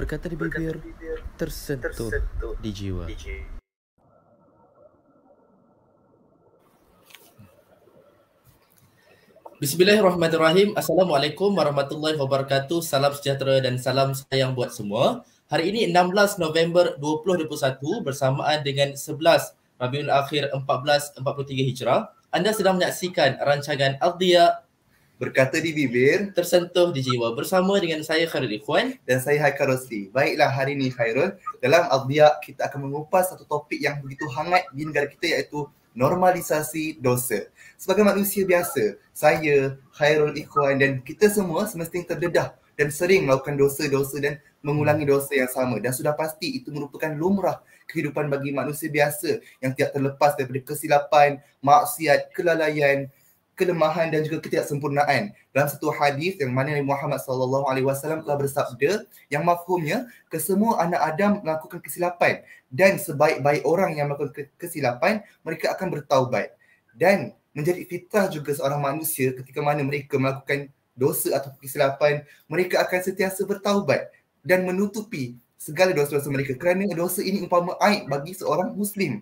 Berkata di bibir Tersentuh di jiwa Bismillahirrahmanirrahim. Assalamualaikum warahmatullahi wabarakatuh. Salam sejahtera dan salam sayang buat semua. Hari ini 16 November 2021 bersamaan dengan 11 Rabiul Akhir 1443 Hijrah. Anda sedang menyaksikan rancangan Al-Diya berkata di bibir tersentuh di jiwa bersama dengan saya Khairul Ikhwan dan saya Haikal Rosli. Baiklah hari ini Khairul, dalam Al-Diya kita akan mengupas satu topik yang begitu hangat di negara kita iaitu normalisasi dosa. Sebagai manusia biasa, saya, Khairul Ikhwan dan kita semua semestinya terdedah dan sering melakukan dosa-dosa dan mengulangi dosa yang sama dan sudah pasti itu merupakan lumrah kehidupan bagi manusia biasa yang tidak terlepas daripada kesilapan, maksiat, kelalaian, kelemahan dan juga ketidaksempurnaan. Dalam satu hadis yang mana Nabi Muhammad sallallahu alaihi wasallam telah bersabda yang mafhumnya kesemua anak Adam melakukan kesilapan dan sebaik-baik orang yang melakukan kesilapan mereka akan bertaubat. Dan menjadi fitrah juga seorang manusia ketika mana mereka melakukan dosa atau kesilapan mereka akan sentiasa bertaubat dan menutupi segala dosa-dosa mereka kerana dosa ini umpama aib bagi seorang muslim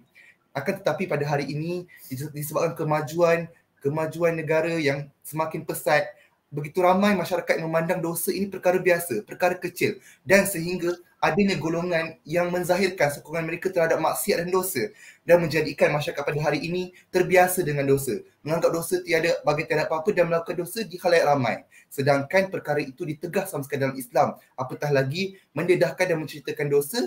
akan tetapi pada hari ini disebabkan kemajuan kemajuan negara yang semakin pesat begitu ramai masyarakat memandang dosa ini perkara biasa, perkara kecil dan sehingga adanya golongan yang menzahirkan sokongan mereka terhadap maksiat dan dosa dan menjadikan masyarakat pada hari ini terbiasa dengan dosa. Menganggap dosa tiada bagi tiada apa-apa dan melakukan dosa di khalayak ramai. Sedangkan perkara itu ditegah sama sekali dalam Islam. Apatah lagi mendedahkan dan menceritakan dosa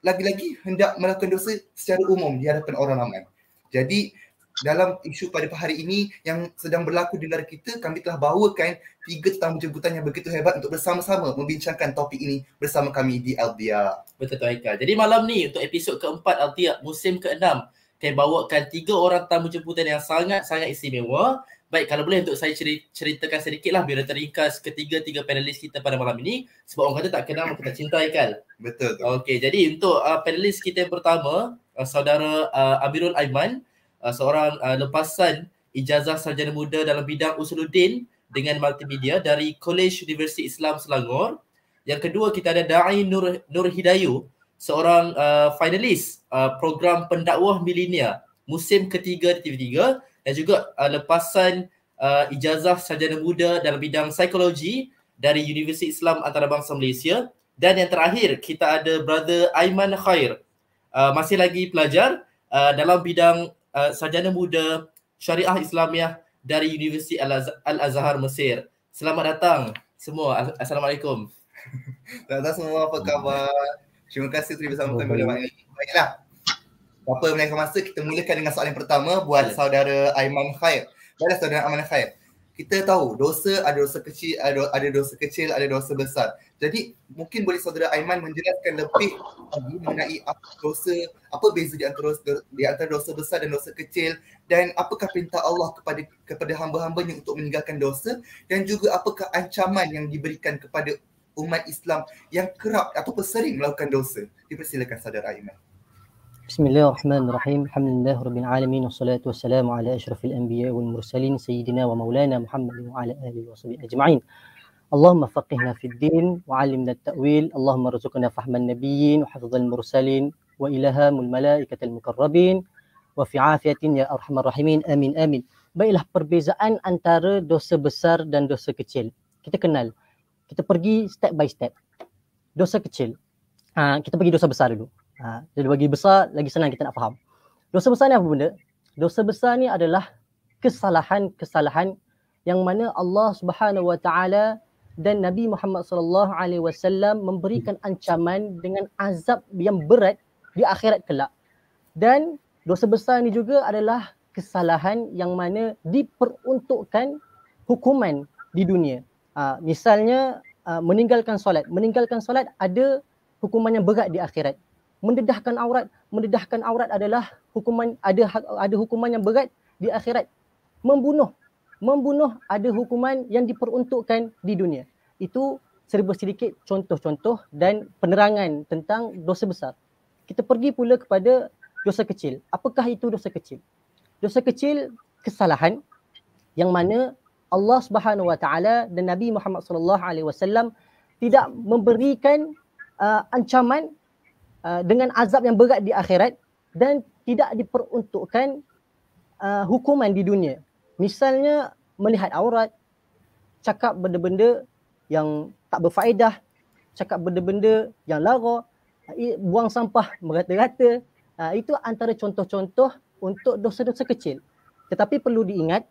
lagi-lagi hendak melakukan dosa secara umum di hadapan orang ramai. Jadi dalam isu pada hari ini yang sedang berlaku di negara kita, kami telah bawakan tiga tetamu jemputan yang begitu hebat untuk bersama-sama membincangkan topik ini bersama kami di Aldia. Betul tu Haikal. Jadi malam ni untuk episod keempat Aldia musim keenam, kami bawakan tiga orang tamu jemputan yang sangat-sangat istimewa. Baik, kalau boleh untuk saya ceritakan sedikit lah biar teringkas ketiga-tiga panelis kita pada malam ini. Sebab orang kata tak kenal, kita cinta Haikal. Betul. Okey, jadi untuk uh, panelis kita yang pertama, uh, saudara uh, Amirul Aiman, uh, seorang uh, lepasan ijazah sarjana muda dalam bidang usuluddin dengan multimedia dari College University Islam Selangor. Yang kedua kita ada Dai Nur Nur Hidayu, seorang uh, finalis uh, program pendakwah milenia musim ketiga di TV3 dan juga uh, lepasan uh, ijazah sarjana muda dalam bidang psikologi dari Universiti Islam Antarabangsa Malaysia dan yang terakhir kita ada brother Aiman Khair uh, masih lagi pelajar uh, dalam bidang uh, sarjana muda Syariah Islamiah dari Universiti Al-Azhar Mesir. Selamat datang semua. Assalamualaikum. Selamat datang semua. Apa khabar? Terima kasih telah bersama kami pada malam ini. Baiklah. Apa melengahkan masa, kita mulakan dengan soalan yang pertama buat saudara Aiman Khair. Baiklah saudara Aiman Khair kita tahu dosa ada dosa kecil ada ada dosa kecil ada dosa besar. Jadi mungkin boleh saudara Aiman menjelaskan lebih mengenai apa dosa apa beza di antara di antara dosa besar dan dosa kecil dan apakah perintah Allah kepada kepada hamba-hambanya untuk meninggalkan dosa dan juga apakah ancaman yang diberikan kepada umat Islam yang kerap ataupun sering melakukan dosa. Dipersilakan saudara Aiman. بسم الله الرحمن الرحيم الحمد لله رب العالمين والصلاة والسلام على أشرف الأنبياء والمرسلين سيدنا ومولانا محمد وعلى آله وصحبه أجمعين اللهم فقهنا في الدين وعلمنا التأويل اللهم ارزقنا فهم النبيين وحفظ المرسلين وإلهام الملائكة المقربين وفي عافية يا أرحم الراحمين آمين آمين Baiklah perbezaan antara dosa besar dan dosa kecil. Kita kenal. Kita pergi step by step. Dosa kecil. Ha, kita pergi dosa besar dulu. Ha, jadi bagi besar lagi senang kita nak faham. Dosa besar ni apa benda? Dosa besar ni adalah kesalahan-kesalahan yang mana Allah Subhanahu Wa Taala dan Nabi Muhammad sallallahu alaihi wasallam memberikan ancaman dengan azab yang berat di akhirat kelak. Dan dosa besar ni juga adalah kesalahan yang mana diperuntukkan hukuman di dunia. Uh, misalnya uh, meninggalkan solat. Meninggalkan solat ada hukuman yang berat di akhirat mendedahkan aurat. Mendedahkan aurat adalah hukuman ada ada hukuman yang berat di akhirat. Membunuh. Membunuh ada hukuman yang diperuntukkan di dunia. Itu serba sedikit contoh-contoh dan penerangan tentang dosa besar. Kita pergi pula kepada dosa kecil. Apakah itu dosa kecil? Dosa kecil kesalahan yang mana Allah Subhanahu Wa Taala dan Nabi Muhammad Sallallahu Alaihi Wasallam tidak memberikan uh, ancaman uh, dengan azab yang berat di akhirat dan tidak diperuntukkan uh, hukuman di dunia. Misalnya melihat aurat, cakap benda-benda yang tak berfaedah, cakap benda-benda yang lara, buang sampah merata-rata. Uh, itu antara contoh-contoh untuk dosa-dosa kecil. Tetapi perlu diingat,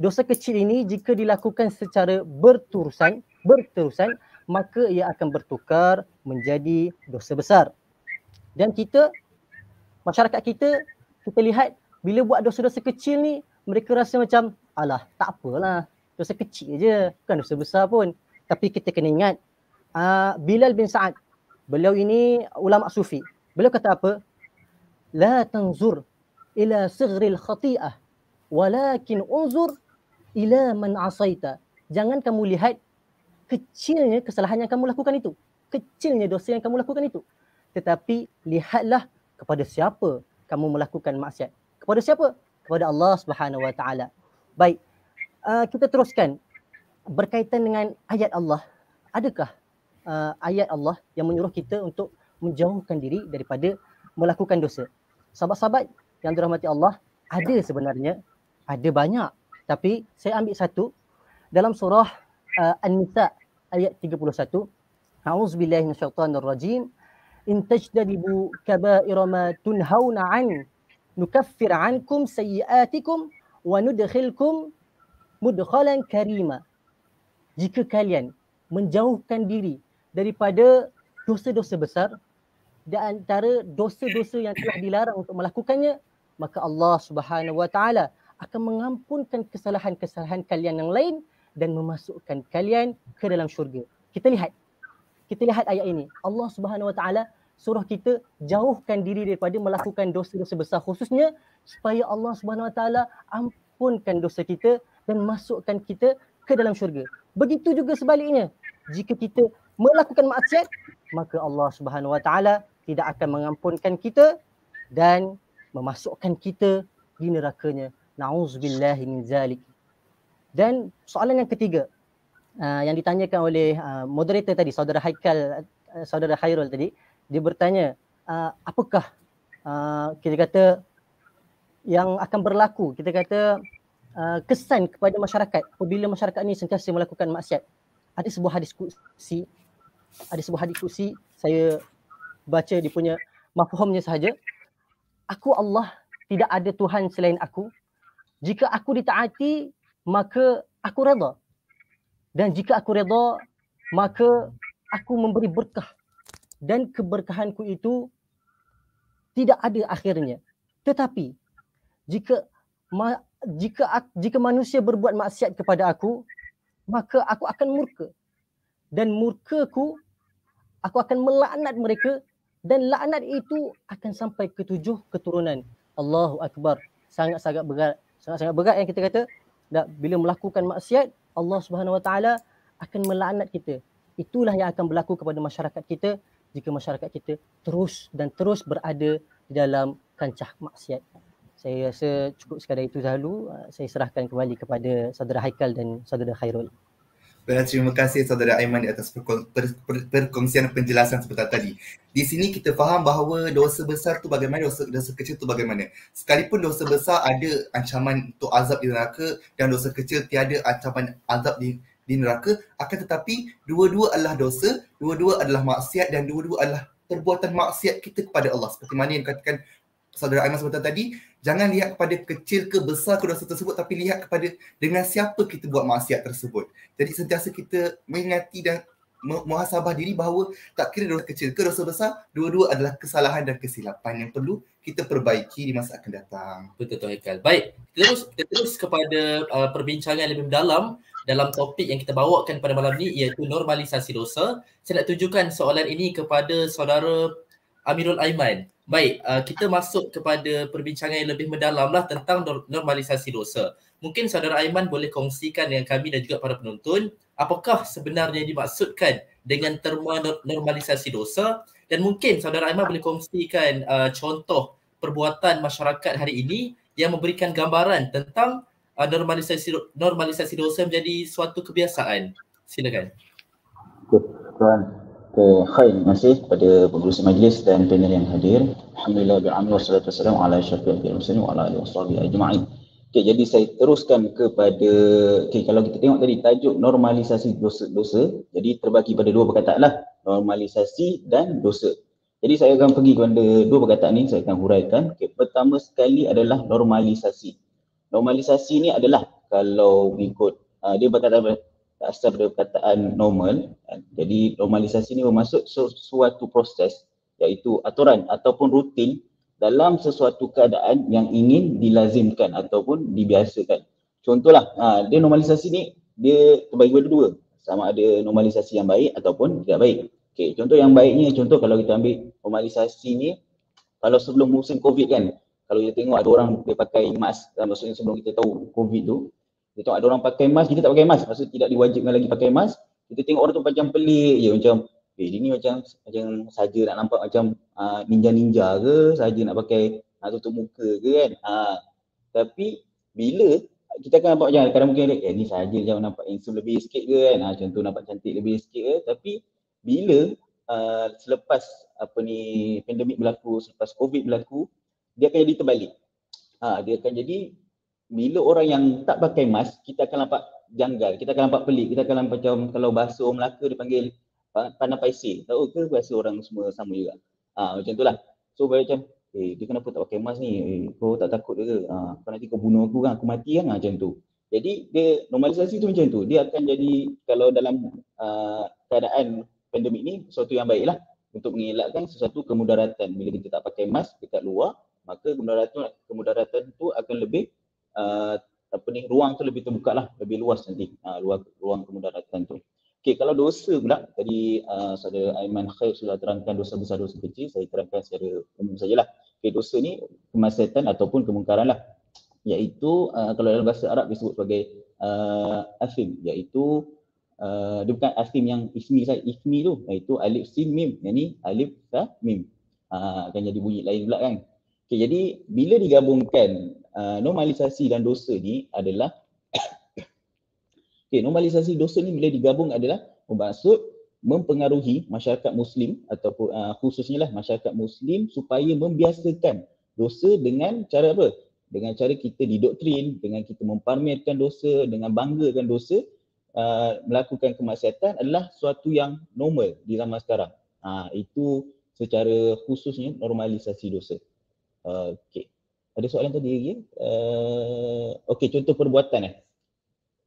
dosa kecil ini jika dilakukan secara berterusan, berterusan, maka ia akan bertukar menjadi dosa besar. Dan kita, masyarakat kita, kita lihat bila buat dosa-dosa kecil ni, mereka rasa macam, alah tak apalah, dosa kecil je, bukan dosa besar pun. Tapi kita kena ingat, uh, Bilal bin Sa'ad, beliau ini ulama sufi. Beliau kata apa? La tanzur ila sighril khati'ah walakin unzur ila man asaita. Jangan kamu lihat kecilnya kesalahan yang kamu lakukan itu. Kecilnya dosa yang kamu lakukan itu. Tetapi lihatlah kepada siapa kamu melakukan maksiat. Kepada siapa? Kepada Allah Subhanahu Wa Taala. Baik. Uh, kita teruskan berkaitan dengan ayat Allah. Adakah uh, ayat Allah yang menyuruh kita untuk menjauhkan diri daripada melakukan dosa? Sahabat-sahabat yang dirahmati Allah, ada sebenarnya, ada banyak tapi saya ambil satu dalam surah uh, An-Nisa ayat 31. A'udzubillahi minasyaitonirrajim. In tajdalibu kaba'ira ma tunhauna an nukaffir ankum sayyi'atikum wa nudkhilkum mudkhalan karima. Jika kalian menjauhkan diri daripada dosa-dosa besar di antara dosa-dosa yang telah dilarang untuk melakukannya maka Allah Subhanahu wa taala akan mengampunkan kesalahan-kesalahan kalian yang lain dan memasukkan kalian ke dalam syurga. Kita lihat. Kita lihat ayat ini. Allah Subhanahu Wa Taala suruh kita jauhkan diri daripada melakukan dosa-dosa besar khususnya supaya Allah Subhanahu Wa Taala ampunkan dosa kita dan masukkan kita ke dalam syurga. Begitu juga sebaliknya. Jika kita melakukan maksiat, maka Allah Subhanahu Wa Taala tidak akan mengampunkan kita dan memasukkan kita di nerakanya Na'udzubillah min zalik. Dan soalan yang ketiga uh, yang ditanyakan oleh uh, moderator tadi, saudara Haikal, uh, saudara Khairul tadi, dia bertanya, uh, apakah uh, kita kata yang akan berlaku, kita kata uh, kesan kepada masyarakat apabila masyarakat ini sentiasa melakukan maksiat. Ada sebuah hadis kursi, ada sebuah hadis kursi, saya baca dia punya mafhumnya sahaja. Aku Allah, tidak ada Tuhan selain aku jika aku ditaati maka aku redha dan jika aku redha maka aku memberi berkah. Dan keberkahanku itu tidak ada akhirnya. Tetapi jika ma, jika jika manusia berbuat maksiat kepada aku maka aku akan murka. Dan murkaku aku akan melaknat mereka dan laknat itu akan sampai ke tujuh keturunan. Allahu akbar. Sangat-sangat berat sangat-sangat berat yang kita kata. Bila melakukan maksiat Allah Subhanahu Wa Taala akan melaknat kita. Itulah yang akan berlaku kepada masyarakat kita jika masyarakat kita terus dan terus berada di dalam kancah maksiat. Saya rasa cukup sekadar itu dahulu. Saya serahkan kembali kepada saudara Haikal dan saudara Khairul. Baiklah, terima kasih saudara Aiman di atas perkongsian penjelasan sebentar tadi. Di sini kita faham bahawa dosa besar tu bagaimana, dosa, dosa kecil tu bagaimana. Sekalipun dosa besar ada ancaman untuk azab di neraka dan dosa kecil tiada ancaman azab di, di neraka, akan tetapi dua-dua adalah dosa, dua-dua adalah maksiat dan dua-dua adalah perbuatan maksiat kita kepada Allah. Seperti mana yang dikatakan saudara Aiman sebentar tadi, jangan lihat kepada kecil ke besar ke dosa tersebut tapi lihat kepada dengan siapa kita buat maksiat tersebut. Jadi sentiasa kita mengingati dan muhasabah diri bahawa tak kira dosa kecil ke dosa besar, dua-dua adalah kesalahan dan kesilapan yang perlu kita perbaiki di masa akan datang. Betul tu Haikal. Baik, terus kita terus kepada uh, perbincangan lebih mendalam dalam topik yang kita bawakan pada malam ni iaitu normalisasi dosa. Saya nak tujukan soalan ini kepada saudara Amirul Aiman. Baik, uh, kita masuk kepada perbincangan yang lebih mendalam lah tentang normalisasi dosa. Mungkin saudara Aiman boleh kongsikan dengan kami dan juga para penonton apakah sebenarnya dimaksudkan dengan terma normalisasi dosa dan mungkin saudara Aiman boleh kongsikan uh, contoh perbuatan masyarakat hari ini yang memberikan gambaran tentang uh, normalisasi normalisasi dosa menjadi suatu kebiasaan. Silakan. Tuan. Khair, terima kasih kepada pengurusi majlis dan panel yang hadir. Alhamdulillah bi'amni wassalatu wassalamu ala syafi'il muslimin wa ala alihi washabihi ajma'in. Okay, jadi saya teruskan kepada, okay, kalau kita tengok tadi tajuk normalisasi dosa-dosa, jadi terbagi pada dua perkataan lah, normalisasi dan dosa. Jadi saya akan pergi kepada dua perkataan ini, saya akan huraikan. Okay, pertama sekali adalah normalisasi. Normalisasi ni adalah kalau ikut, uh, dia berkata asal perkataan normal. Jadi normalisasi ini bermaksud sesuatu proses iaitu aturan ataupun rutin dalam sesuatu keadaan yang ingin dilazimkan ataupun dibiasakan. Contohlah, ha, dia normalisasi ni dia terbagi pada dua. Sama ada normalisasi yang baik ataupun tidak baik. Okay, contoh yang baiknya, contoh kalau kita ambil normalisasi ni, kalau sebelum musim COVID kan, kalau kita tengok ada orang dia pakai mask, maksudnya sebelum kita tahu COVID tu, kita tengok ada orang pakai mask, kita tak pakai mask. Maksud tidak diwajibkan lagi pakai mask. Kita tengok orang tu macam pelik je macam eh dia ni macam macam saja nak nampak macam uh, ninja-ninja ke, saja nak pakai nak tutup muka ke kan. Uh, tapi bila kita akan nampak macam kadang mungkin eh ni saja macam nampak handsome lebih sikit ke kan. Uh, macam tu nampak cantik lebih sikit ke. Tapi bila uh, selepas apa ni pandemik berlaku, selepas covid berlaku, dia akan jadi terbalik. Ha, dia akan jadi bila orang yang tak pakai mask, kita akan nampak janggal, kita akan nampak pelik, kita akan nampak macam kalau bahasa orang Melaka dipanggil pandang paisi. Tahu ke bahasa orang semua sama juga. Ha, macam itulah. So macam eh dia kenapa tak pakai mask ni? Eh, kau tak takut ke? Ha, kau nanti kau bunuh aku kan, aku mati kan ha, macam tu. Jadi dia normalisasi tu macam tu. Dia akan jadi kalau dalam uh, keadaan pandemik ni sesuatu yang baiklah untuk mengelakkan sesuatu kemudaratan. Bila kita tak pakai mask dekat luar, maka kemudaratan kemudaratan tu akan lebih uh, apa ni ruang tu lebih terbuka lah, lebih luas nanti uh, ruang ruang kemudaratan tu. Okey, kalau dosa pula tadi uh, saudara Aiman Khair sudah terangkan dosa besar dosa kecil, saya terangkan secara umum sajalah. Okey, dosa ni kemaksiatan ataupun kemungkaran lah. Iaitu uh, kalau dalam bahasa Arab disebut sebagai uh, asim, iaitu uh, dia bukan asim yang ismi saya, ismi tu iaitu alif sim mim. Yang ni alif sa mim. Uh, akan jadi bunyi lain pula kan. Okey, jadi bila digabungkan uh, normalisasi dan dosa ni adalah okay, normalisasi dosa ni bila digabung adalah bermaksud mempengaruhi masyarakat muslim ataupun uh, khususnya lah masyarakat muslim supaya membiasakan dosa dengan cara apa? Dengan cara kita didoktrin, dengan kita memparmerkan dosa, dengan banggakan dosa, uh, melakukan kemaksiatan adalah suatu yang normal di zaman sekarang. Uh, itu secara khususnya normalisasi dosa. Uh, okay. Ada soalan tadi lagi? Uh, okey contoh perbuatan eh?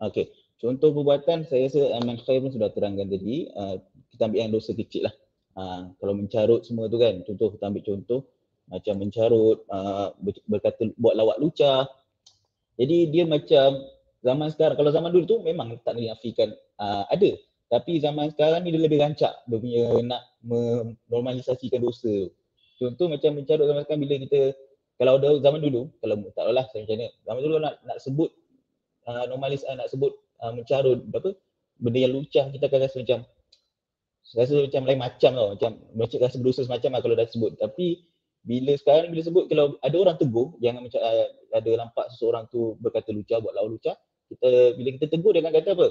Okey contoh perbuatan saya rasa Aman Khair pun sudah terangkan tadi. Uh, kita ambil yang dosa kecil lah. Uh, kalau mencarut semua tu kan contoh kita ambil contoh macam mencarut uh, berkata buat lawak lucah. Jadi dia macam zaman sekarang kalau zaman dulu tu memang tak dinafikan uh, ada. Tapi zaman sekarang ni dia lebih rancak. Dia punya nak menormalisasikan dosa contoh macam mencarut zaman sekarang bila kita kalau ada zaman dulu, kalau tak tahu lah macam mana, zaman dulu nak nak sebut uh, normalis uh, nak sebut uh, mencarut apa benda yang lucah kita akan rasa macam rasa macam lain macam tau macam macam rasa berdosa semacam lah kalau dah sebut. Tapi bila sekarang bila sebut kalau ada orang tegur jangan macam uh, ada nampak seseorang tu berkata lucah buat lawa lucah kita bila kita tegur dia akan kata apa?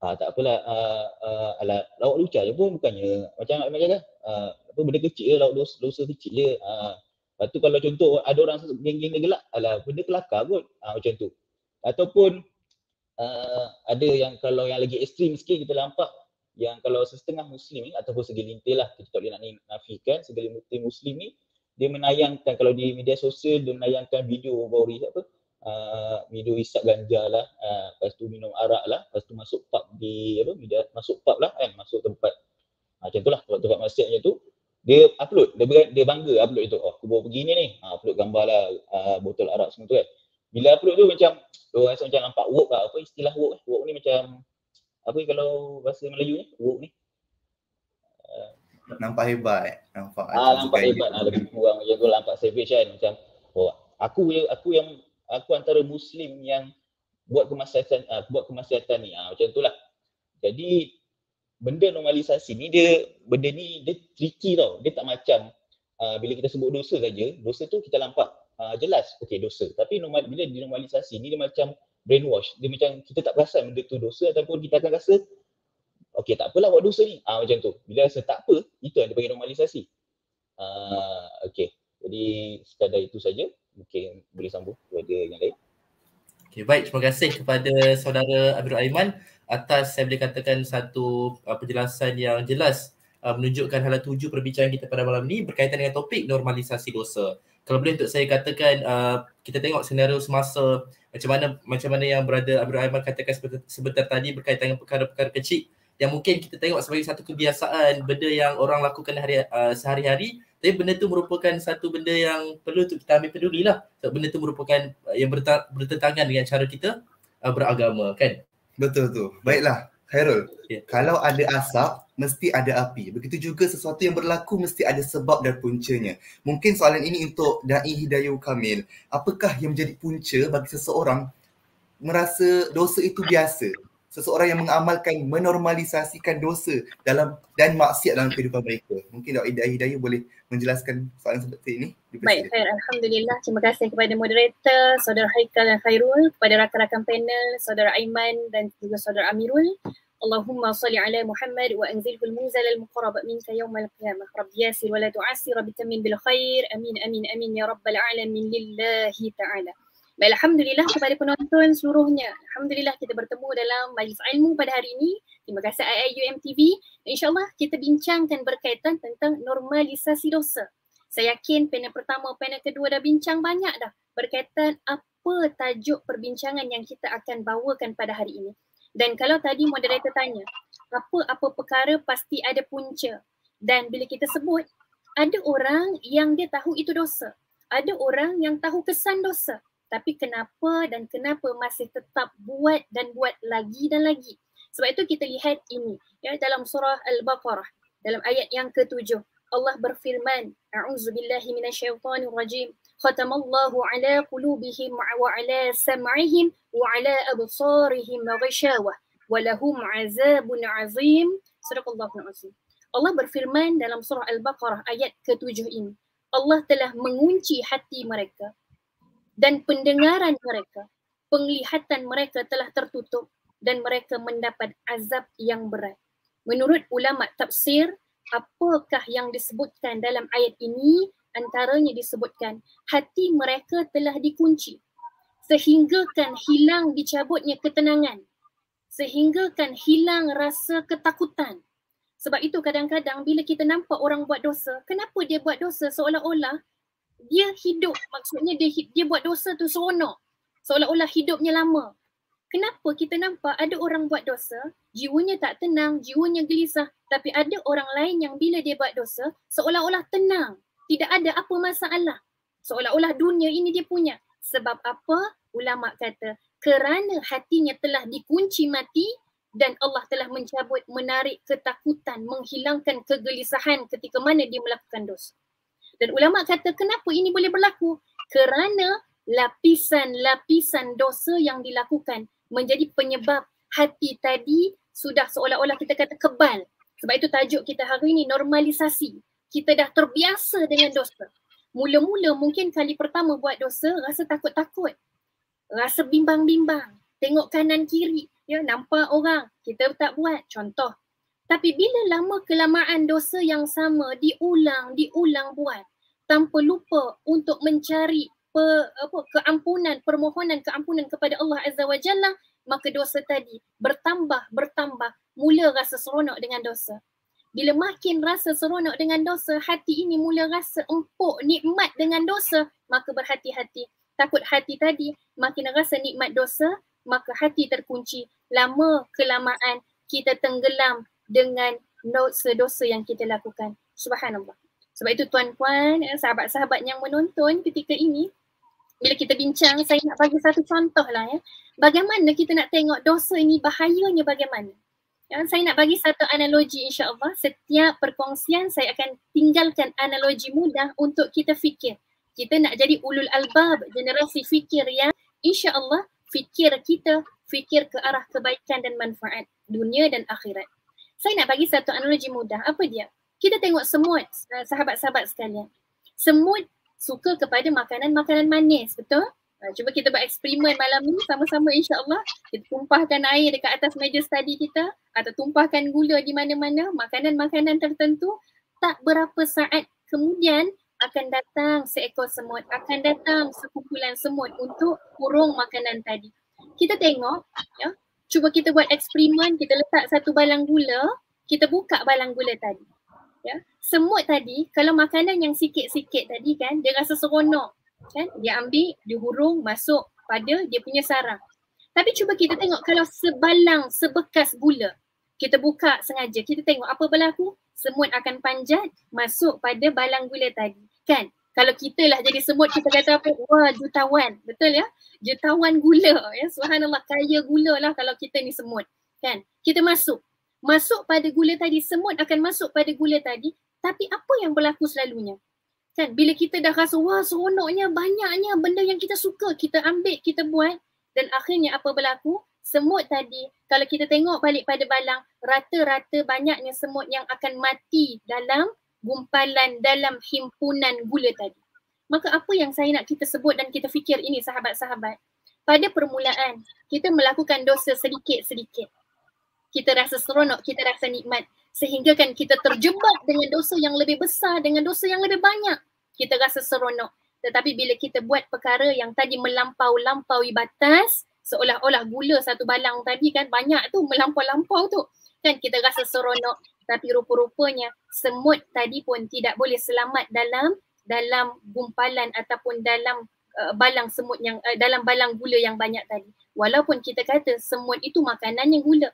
Ah tak apalah uh, uh, ala lawak lucah je pun bukannya. Macam macam kan uh, apa benda kecil je lawak dosa, dosa kecil je uh, Lepas tu kalau contoh ada orang geng-geng dia gelak, alah benda kelakar kot. Ha, macam tu. Ataupun uh, ada yang kalau yang lagi ekstrim sikit kita nampak yang kalau setengah muslim ni ataupun segelintir lah kita tak boleh nak nafikan segelintir muslim ni dia menayangkan kalau di media sosial dia menayangkan video bauri apa uh, video isap ganja lah uh, lepas tu minum arak lah lepas tu masuk pub di apa media masuk pub lah kan masuk tempat uh, macam tu lah tempat-tempat maksiat tu dia upload dia, ber, dia bangga upload itu. Oh aku bawa pergi ni ni. Ha, upload gambar lah uh, botol arak semua tu kan. Bila upload tu macam dia rasa macam nampak work lah. Apa istilah work work ni macam apa kalau bahasa Melayu ni? Work ni? Uh, nampak hebat nampak ah nampak hebat ah lebih kurang macam tu nampak savage kan? Macam oh aku aku yang aku antara muslim yang buat kemaksiatan uh, buat kemaksiatan ni. Ah macam itulah jadi benda normalisasi ni dia benda ni dia tricky tau dia tak macam uh, bila kita sebut dosa saja dosa tu kita nampak uh, jelas okey dosa tapi normal bila dinormalisasi ni dia macam brainwash dia macam kita tak perasan benda tu dosa ataupun kita akan rasa okey tak apalah buat dosa ni. Ah macam tu. Bila rasa tak apa, itu yang dipanggil normalisasi. Ah okey. Jadi sekadar itu saja. Mungkin boleh sambung kepada yang lain. Okay, baik. Terima kasih kepada saudara Amirul Aiman atas saya boleh katakan satu uh, penjelasan yang jelas uh, menunjukkan hala tuju perbincangan kita pada malam ini berkaitan dengan topik normalisasi dosa. Kalau boleh untuk saya katakan uh, kita tengok senario semasa macam mana macam mana yang berada Amirul Aiman katakan sebentar, sebentar tadi berkaitan dengan perkara-perkara kecil yang mungkin kita tengok sebagai satu kebiasaan benda yang orang lakukan hari uh, sehari-hari tapi benda tu merupakan satu benda yang perlu untuk kita ambil peduli lah. Sebab benda tu merupakan uh, yang bertentangan dengan cara kita uh, beragama kan. Betul tu. Baiklah, Khairul. Ya. Kalau ada asap, mesti ada api. Begitu juga sesuatu yang berlaku mesti ada sebab dan puncanya. Mungkin soalan ini untuk Dai Hidayu Kamil. Apakah yang menjadi punca bagi seseorang merasa dosa itu biasa? Seseorang yang mengamalkan menormalisasikan dosa dalam dan maksiat dalam kehidupan mereka. Mungkin Dr. Ida Hidayah boleh menjelaskan soalan seperti ini. Baik, Khair. Alhamdulillah. Terima kasih kepada moderator, Saudara Haikal dan Khairul, kepada rakan-rakan panel, Saudara Aiman dan juga Saudara Amirul. Allahumma salli ala Muhammad wa anzilhu al-munzal al-muqarrab minka yawm al-qiyamah. Rabbi yasir wa la tu'asir, Rabbi tamin bil khair. Amin, amin, amin ya rabbal alamin lillahi ta'ala. Baik, Alhamdulillah kepada penonton seluruhnya. Alhamdulillah kita bertemu dalam majlis ilmu pada hari ini. Terima kasih IIUM TV. InsyaAllah kita bincangkan berkaitan tentang normalisasi dosa. Saya yakin panel pertama, panel kedua dah bincang banyak dah berkaitan apa tajuk perbincangan yang kita akan bawakan pada hari ini. Dan kalau tadi moderator tanya, apa-apa perkara pasti ada punca. Dan bila kita sebut, ada orang yang dia tahu itu dosa. Ada orang yang tahu kesan dosa tapi kenapa dan kenapa masih tetap buat dan buat lagi dan lagi. Sebab itu kita lihat ini ya dalam surah Al-Baqarah dalam ayat yang ketujuh. Allah berfirman A'udzubillahi minasyaitonirrajim. Khatamallahu ala qulubihim wa ala sam'ihim wa ala absarihim ghishawah wa lahum azabun azim. Sadaqallahu azim. Allah berfirman dalam surah Al-Baqarah ayat ketujuh ini Allah telah mengunci hati mereka dan pendengaran mereka, penglihatan mereka telah tertutup dan mereka mendapat azab yang berat. Menurut ulama tafsir, apakah yang disebutkan dalam ayat ini? Antaranya disebutkan hati mereka telah dikunci sehingga kan hilang dicabutnya ketenangan sehingga kan hilang rasa ketakutan. Sebab itu kadang-kadang bila kita nampak orang buat dosa, kenapa dia buat dosa seolah-olah dia hidup maksudnya dia dia buat dosa tu seronok. Seolah-olah hidupnya lama. Kenapa kita nampak ada orang buat dosa jiwanya tak tenang jiwanya gelisah tapi ada orang lain yang bila dia buat dosa seolah-olah tenang. Tidak ada apa masalah. Seolah-olah dunia ini dia punya. Sebab apa? Ulama kata kerana hatinya telah dikunci mati dan Allah telah mencabut menarik ketakutan menghilangkan kegelisahan ketika mana dia melakukan dosa dan ulama kata kenapa ini boleh berlaku? Kerana lapisan-lapisan dosa yang dilakukan menjadi penyebab hati tadi sudah seolah-olah kita kata kebal. Sebab itu tajuk kita hari ini normalisasi. Kita dah terbiasa dengan dosa. Mula-mula mungkin kali pertama buat dosa rasa takut-takut. Rasa bimbang-bimbang. Tengok kanan kiri. Ya, nampak orang. Kita tak buat. Contoh. Tapi bila lama kelamaan dosa yang sama diulang, diulang buat tanpa lupa untuk mencari pe, apa, keampunan, permohonan keampunan kepada Allah Azza wa Jalla, maka dosa tadi bertambah, bertambah, mula rasa seronok dengan dosa. Bila makin rasa seronok dengan dosa, hati ini mula rasa empuk, nikmat dengan dosa, maka berhati-hati. Takut hati tadi makin rasa nikmat dosa, maka hati terkunci. Lama kelamaan kita tenggelam dengan dosa-dosa yang kita lakukan. Subhanallah. Sebab itu tuan-puan, eh, sahabat-sahabat yang menonton ketika ini, bila kita bincang, saya nak bagi satu contoh lah ya. Bagaimana kita nak tengok dosa ini bahayanya bagaimana. Ya, saya nak bagi satu analogi insyaAllah. Setiap perkongsian saya akan tinggalkan analogi mudah untuk kita fikir. Kita nak jadi ulul albab, generasi fikir yang insyaAllah fikir kita fikir ke arah kebaikan dan manfaat dunia dan akhirat. Saya nak bagi satu analogi mudah. Apa dia? Kita tengok semut uh, sahabat-sahabat sekalian. Semut suka kepada makanan-makanan manis, betul? Ha, cuba kita buat eksperimen malam ni sama-sama insya-Allah. Kita tumpahkan air dekat atas meja study kita atau tumpahkan gula di mana-mana, makanan-makanan tertentu tak berapa saat kemudian akan datang seekor semut, akan datang sekumpulan semut untuk kurung makanan tadi. Kita tengok ya, cuba kita buat eksperimen, kita letak satu balang gula, kita buka balang gula tadi. Ya, semut tadi kalau makanan yang sikit-sikit tadi kan dia rasa seronok kan? Dia ambil dia hurung masuk pada dia punya sarang. Tapi cuba kita tengok kalau sebalang sebekas gula kita buka sengaja. Kita tengok apa berlaku? Semut akan panjat masuk pada balang gula tadi kan? Kalau kita lah jadi semut kita kata apa? Wah jutawan. Betul ya? Jutawan gula ya? Subhanallah kaya gula lah kalau kita ni semut kan? Kita masuk masuk pada gula tadi semut akan masuk pada gula tadi tapi apa yang berlaku selalunya Kan bila kita dah rasa wah seronoknya banyaknya benda yang kita suka kita ambil kita buat dan akhirnya apa berlaku? Semut tadi kalau kita tengok balik pada balang rata-rata banyaknya semut yang akan mati dalam gumpalan dalam himpunan gula tadi. Maka apa yang saya nak kita sebut dan kita fikir ini sahabat-sahabat. Pada permulaan kita melakukan dosa sedikit-sedikit. Kita rasa seronok, kita rasa nikmat. Sehingga kan kita terjebak dengan dosa yang lebih besar dengan dosa yang lebih banyak. Kita rasa seronok. Tetapi bila kita buat perkara yang tadi melampau-lampaui batas seolah-olah gula satu balang tadi kan banyak tu melampau-lampau tu. Kan kita rasa seronok. Tapi rupa-rupanya semut tadi pun tidak boleh selamat dalam dalam gumpalan ataupun dalam uh, balang semut yang uh, dalam balang gula yang banyak tadi. Walaupun kita kata semut itu makanannya gula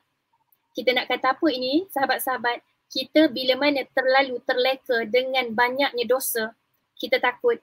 kita nak kata apa ini sahabat-sahabat? Kita bila mana terlalu terleka dengan banyaknya dosa kita takut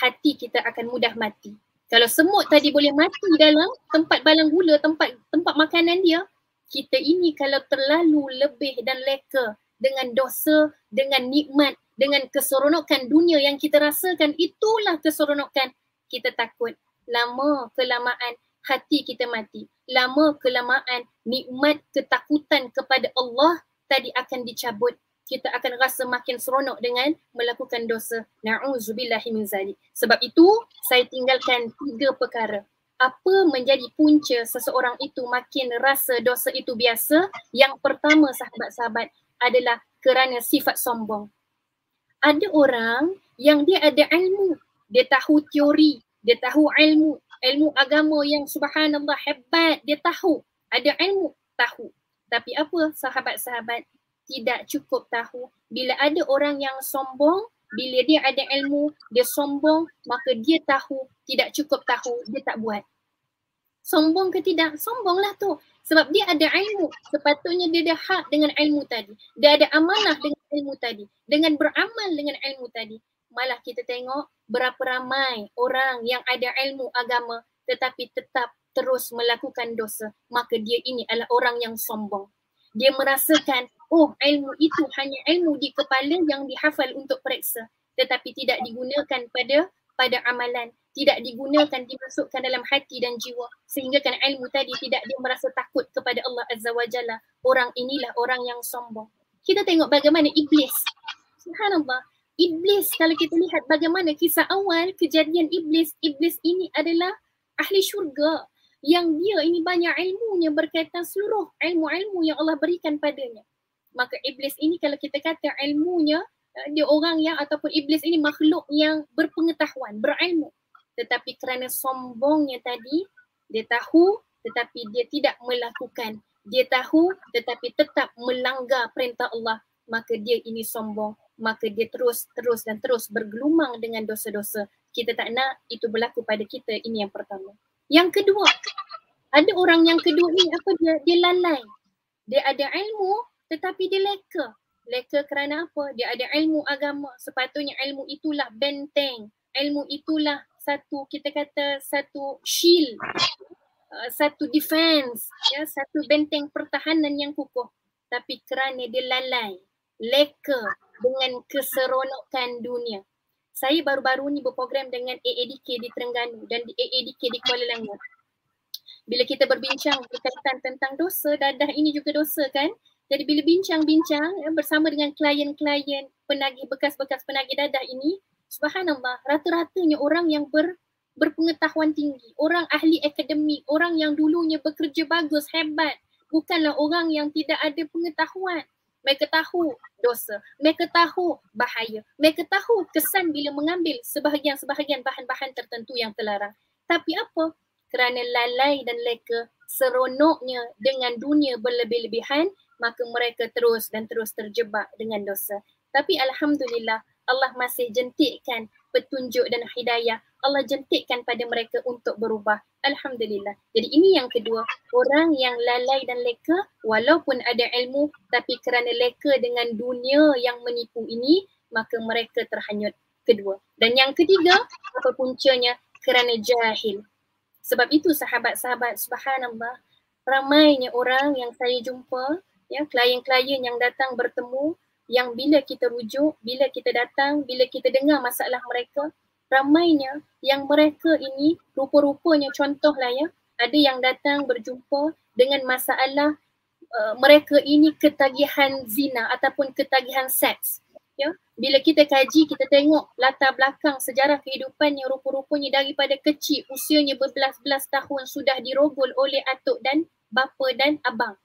hati kita akan mudah mati. Kalau semut tadi boleh mati dalam tempat balang gula tempat tempat makanan dia kita ini kalau terlalu lebih dan leka dengan dosa dengan nikmat dengan keseronokan dunia yang kita rasakan itulah keseronokan. Kita takut lama kelamaan hati kita mati. Lama kelamaan nikmat ketakutan kepada Allah tadi akan dicabut. Kita akan rasa makin seronok dengan melakukan dosa. Na'udzubillahi min zalik. Sebab itu saya tinggalkan tiga perkara. Apa menjadi punca seseorang itu makin rasa dosa itu biasa? Yang pertama sahabat-sahabat adalah kerana sifat sombong. Ada orang yang dia ada ilmu, dia tahu teori, dia tahu ilmu, ilmu agama yang subhanallah hebat dia tahu. Ada ilmu tahu. Tapi apa? Sahabat-sahabat tidak cukup tahu. Bila ada orang yang sombong bila dia ada ilmu dia sombong maka dia tahu tidak cukup tahu dia tak buat. Sombong ke tidak? Sombonglah tu. Sebab dia ada ilmu. Sepatutnya dia ada hak dengan ilmu tadi. Dia ada amanah dengan ilmu tadi. Dengan beramal dengan ilmu tadi malah kita tengok berapa ramai orang yang ada ilmu agama tetapi tetap terus melakukan dosa. Maka dia ini adalah orang yang sombong. Dia merasakan oh ilmu itu hanya ilmu di kepala yang dihafal untuk periksa tetapi tidak digunakan pada pada amalan. Tidak digunakan dimasukkan dalam hati dan jiwa. Sehingga kan ilmu tadi tidak dia merasa takut kepada Allah Azza wa Jalla. Orang inilah orang yang sombong. Kita tengok bagaimana iblis. Subhanallah iblis kalau kita lihat bagaimana kisah awal kejadian iblis iblis ini adalah ahli syurga yang dia ini banyak ilmunya berkaitan seluruh ilmu-ilmu yang Allah berikan padanya. Maka iblis ini kalau kita kata ilmunya eh, dia orang yang ataupun iblis ini makhluk yang berpengetahuan berilmu. Tetapi kerana sombongnya tadi dia tahu tetapi dia tidak melakukan. Dia tahu tetapi tetap melanggar perintah Allah maka dia ini sombong maka dia terus terus dan terus bergelumang dengan dosa-dosa. Kita tak nak itu berlaku pada kita. Ini yang pertama. Yang kedua, ada orang yang kedua ni apa dia? Dia lalai. Dia ada ilmu tetapi dia leka. Leka kerana apa? Dia ada ilmu agama. Sepatutnya ilmu itulah benteng. Ilmu itulah satu kita kata satu shield. Uh, satu defense. Ya, satu benteng pertahanan yang kukuh. Tapi kerana dia lalai, leka, dengan keseronokan dunia. Saya baru-baru ni berprogram dengan AADK di Terengganu dan di AADK di Kuala Lumpur. Bila kita berbincang berkaitan tentang dosa, dadah ini juga dosa kan? Jadi bila bincang-bincang ya, bersama dengan klien-klien penagih bekas-bekas penagih dadah ini, subhanallah, rata-ratanya orang yang ber berpengetahuan tinggi, orang ahli akademik, orang yang dulunya bekerja bagus, hebat. Bukanlah orang yang tidak ada pengetahuan. Mereka tahu dosa. Mereka tahu bahaya. Mereka tahu kesan bila mengambil sebahagian-sebahagian bahan-bahan tertentu yang terlarang. Tapi apa? Kerana lalai dan leka seronoknya dengan dunia berlebih-lebihan, maka mereka terus dan terus terjebak dengan dosa. Tapi Alhamdulillah, Allah masih jentikkan petunjuk dan hidayah. Allah jentikkan pada mereka untuk berubah. Alhamdulillah. Jadi ini yang kedua. Orang yang lalai dan leka walaupun ada ilmu tapi kerana leka dengan dunia yang menipu ini maka mereka terhanyut. Kedua. Dan yang ketiga apa puncanya? Kerana jahil. Sebab itu sahabat-sahabat subhanallah ramainya orang yang saya jumpa ya klien-klien yang datang bertemu yang bila kita rujuk, bila kita datang, bila kita dengar masalah mereka, ramainya yang mereka ini rupa-rupanya contohlah ya, ada yang datang berjumpa dengan masalah uh, mereka ini ketagihan zina ataupun ketagihan seks. Ya, bila kita kaji, kita tengok latar belakang sejarah kehidupannya rupa-rupanya daripada kecil, usianya berbelas-belas tahun sudah dirogol oleh atuk dan bapa dan abang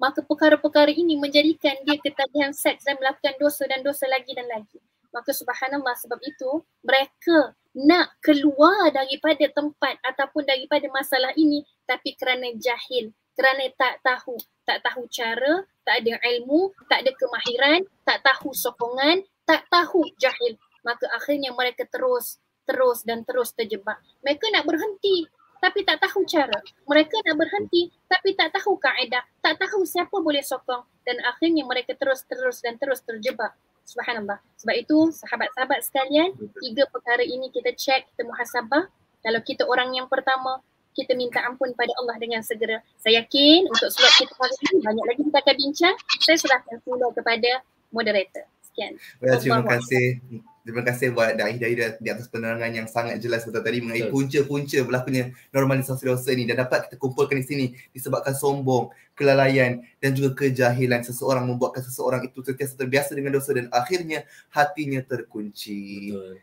maka perkara-perkara ini menjadikan dia ketagihan seks dan melakukan dosa dan dosa lagi dan lagi. Maka subhanallah sebab itu mereka nak keluar daripada tempat ataupun daripada masalah ini tapi kerana jahil, kerana tak tahu, tak tahu cara, tak ada ilmu, tak ada kemahiran, tak tahu sokongan, tak tahu jahil. Maka akhirnya mereka terus, terus dan terus terjebak. Mereka nak berhenti tapi tak tahu cara. Mereka nak berhenti tapi tak tahu kaedah, tak tahu siapa boleh sokong dan akhirnya mereka terus terus dan terus terjebak. Subhanallah. Sebab itu sahabat-sahabat sekalian, tiga perkara ini kita cek, kita muhasabah. Kalau kita orang yang pertama, kita minta ampun pada Allah dengan segera. Saya yakin untuk slot kita hari ini banyak lagi kita akan bincang. Saya serahkan semula kepada moderator. Sekian. Well, terima kasih. Terima kasih buat Dahi Dahi di atas penerangan yang sangat jelas betul tadi mengenai punca-punca berlakunya normalisasi dosa ini dan dapat kita kumpulkan di sini disebabkan sombong, kelalaian dan juga kejahilan seseorang membuatkan seseorang itu sentiasa terbiasa dengan dosa dan akhirnya hatinya terkunci. Betul.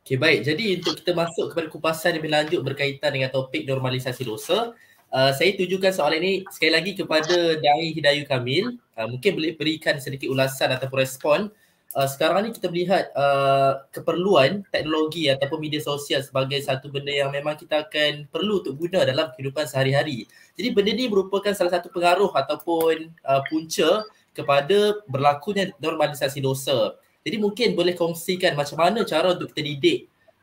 Okay baik, jadi untuk kita masuk kepada kupasan lebih lanjut berkaitan dengan topik normalisasi dosa, uh, saya tujukan soalan ini sekali lagi kepada Dahi Hidayu Kamil. Uh, mungkin boleh berikan sedikit ulasan ataupun respon uh, sekarang ni kita melihat uh, keperluan teknologi ataupun media sosial sebagai satu benda yang memang kita akan perlu untuk guna dalam kehidupan sehari-hari. Jadi benda ni merupakan salah satu pengaruh ataupun uh, punca kepada berlakunya normalisasi dosa. Jadi mungkin boleh kongsikan macam mana cara untuk kita didik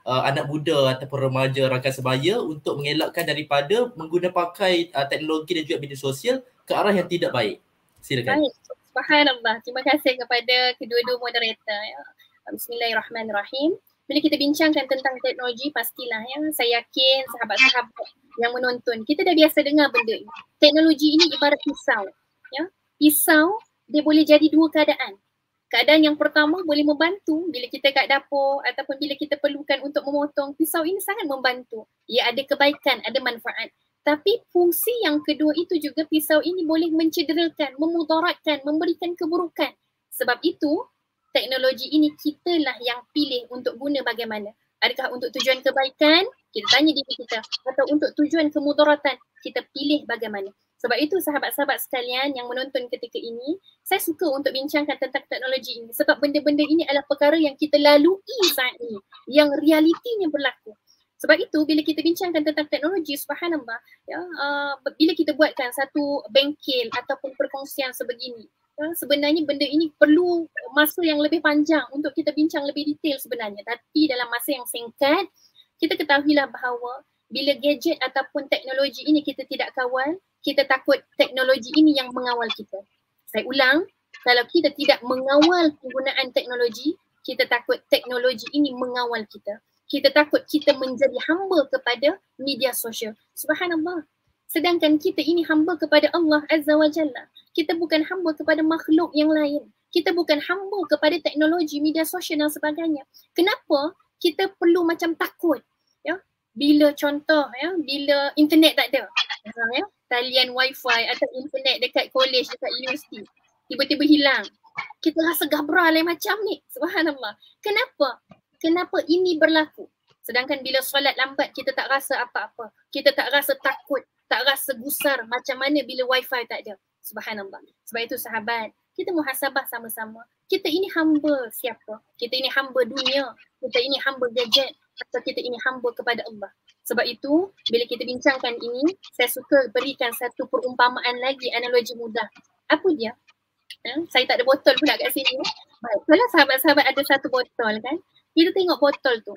uh, anak muda ataupun remaja rakan sebaya untuk mengelakkan daripada menggunakan pakai uh, teknologi dan juga media sosial ke arah yang tidak baik. Silakan. Baik. Subhanallah. Terima kasih kepada kedua-dua moderator. Ya. Bismillahirrahmanirrahim. Bila kita bincangkan tentang teknologi, pastilah ya, saya yakin sahabat-sahabat yang menonton, kita dah biasa dengar benda ini. Teknologi ini ibarat pisau. Ya. Pisau, dia boleh jadi dua keadaan. Keadaan yang pertama boleh membantu bila kita kat dapur ataupun bila kita perlukan untuk memotong. Pisau ini sangat membantu. Ia ada kebaikan, ada manfaat. Tapi fungsi yang kedua itu juga pisau ini boleh mencederakan, memudaratkan, memberikan keburukan. Sebab itu teknologi ini kitalah yang pilih untuk guna bagaimana. Adakah untuk tujuan kebaikan? Kita tanya diri kita. Atau untuk tujuan kemudaratan? Kita pilih bagaimana. Sebab itu sahabat-sahabat sekalian yang menonton ketika ini, saya suka untuk bincangkan tentang teknologi ini. Sebab benda-benda ini adalah perkara yang kita lalui saat ini. Yang realitinya berlaku. Sebab itu bila kita bincangkan tentang teknologi subhanallah ya uh, bila kita buatkan satu bengkel ataupun perkongsian sebegini ya, sebenarnya benda ini perlu masa yang lebih panjang untuk kita bincang lebih detail sebenarnya tapi dalam masa yang singkat kita ketahuilah bahawa bila gadget ataupun teknologi ini kita tidak kawal kita takut teknologi ini yang mengawal kita. Saya ulang, kalau kita tidak mengawal penggunaan teknologi, kita takut teknologi ini mengawal kita kita takut kita menjadi hamba kepada media sosial. Subhanallah. Sedangkan kita ini hamba kepada Allah Azza wa Jalla. Kita bukan hamba kepada makhluk yang lain. Kita bukan hamba kepada teknologi media sosial dan sebagainya. Kenapa kita perlu macam takut? Ya, bila contoh ya, bila internet tak ada. Ya, talian wifi atau internet dekat college, dekat universiti. Tiba-tiba hilang. Kita rasa gabra lain macam ni. Subhanallah. Kenapa? Kenapa ini berlaku? Sedangkan bila solat lambat kita tak rasa apa-apa. Kita tak rasa takut, tak rasa gusar macam mana bila wifi tak ada. Subhanallah. Sebab itu sahabat, kita muhasabah sama-sama. Kita ini hamba siapa? Kita ini hamba dunia. Kita ini hamba gadget. Atau kita ini hamba kepada Allah. Sebab itu, bila kita bincangkan ini, saya suka berikan satu perumpamaan lagi, analogi mudah. Apa dia? Eh, saya tak ada botol pula kat sini. Baik, kalau sahabat-sahabat ada satu botol kan, kita tengok botol tu.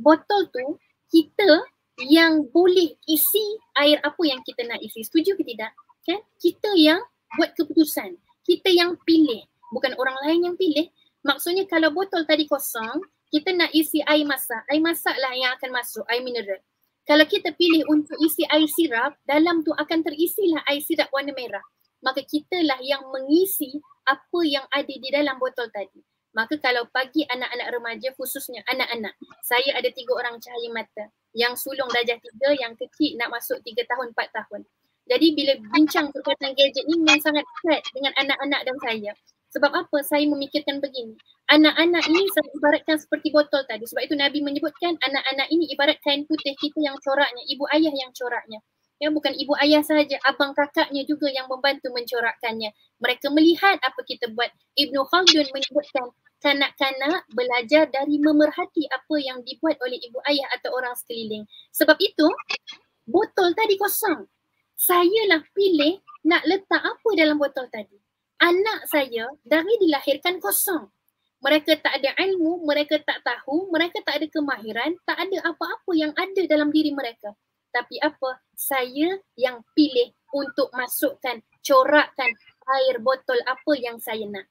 Botol tu, kita yang boleh isi air apa yang kita nak isi. Setuju ke tidak? Kan? Kita yang buat keputusan. Kita yang pilih. Bukan orang lain yang pilih. Maksudnya kalau botol tadi kosong, kita nak isi air masak. Air masak lah yang akan masuk, air mineral. Kalau kita pilih untuk isi air sirap, dalam tu akan terisilah air sirap warna merah. Maka kitalah yang mengisi apa yang ada di dalam botol tadi. Maka kalau pagi anak-anak remaja khususnya anak-anak, saya ada tiga orang cahaya mata. Yang sulung darjah tiga, yang kecil nak masuk tiga tahun, empat tahun. Jadi bila bincang berkaitan gadget ni memang sangat dekat dengan anak-anak dan saya. Sebab apa saya memikirkan begini. Anak-anak ini saya ibaratkan seperti botol tadi. Sebab itu Nabi menyebutkan anak-anak ini ibarat kain putih kita yang coraknya. Ibu ayah yang coraknya. Ya, bukan ibu ayah sahaja, abang kakaknya juga yang membantu mencorakkannya. Mereka melihat apa kita buat. Ibnu Khaldun menyebutkan kanak-kanak belajar dari memerhati apa yang dibuat oleh ibu ayah atau orang sekeliling. Sebab itu, botol tadi kosong saya lah pilih nak letak apa dalam botol tadi. Anak saya dari dilahirkan kosong. Mereka tak ada ilmu, mereka tak tahu, mereka tak ada kemahiran, tak ada apa-apa yang ada dalam diri mereka. Tapi apa? Saya yang pilih untuk masukkan, corakkan air botol apa yang saya nak.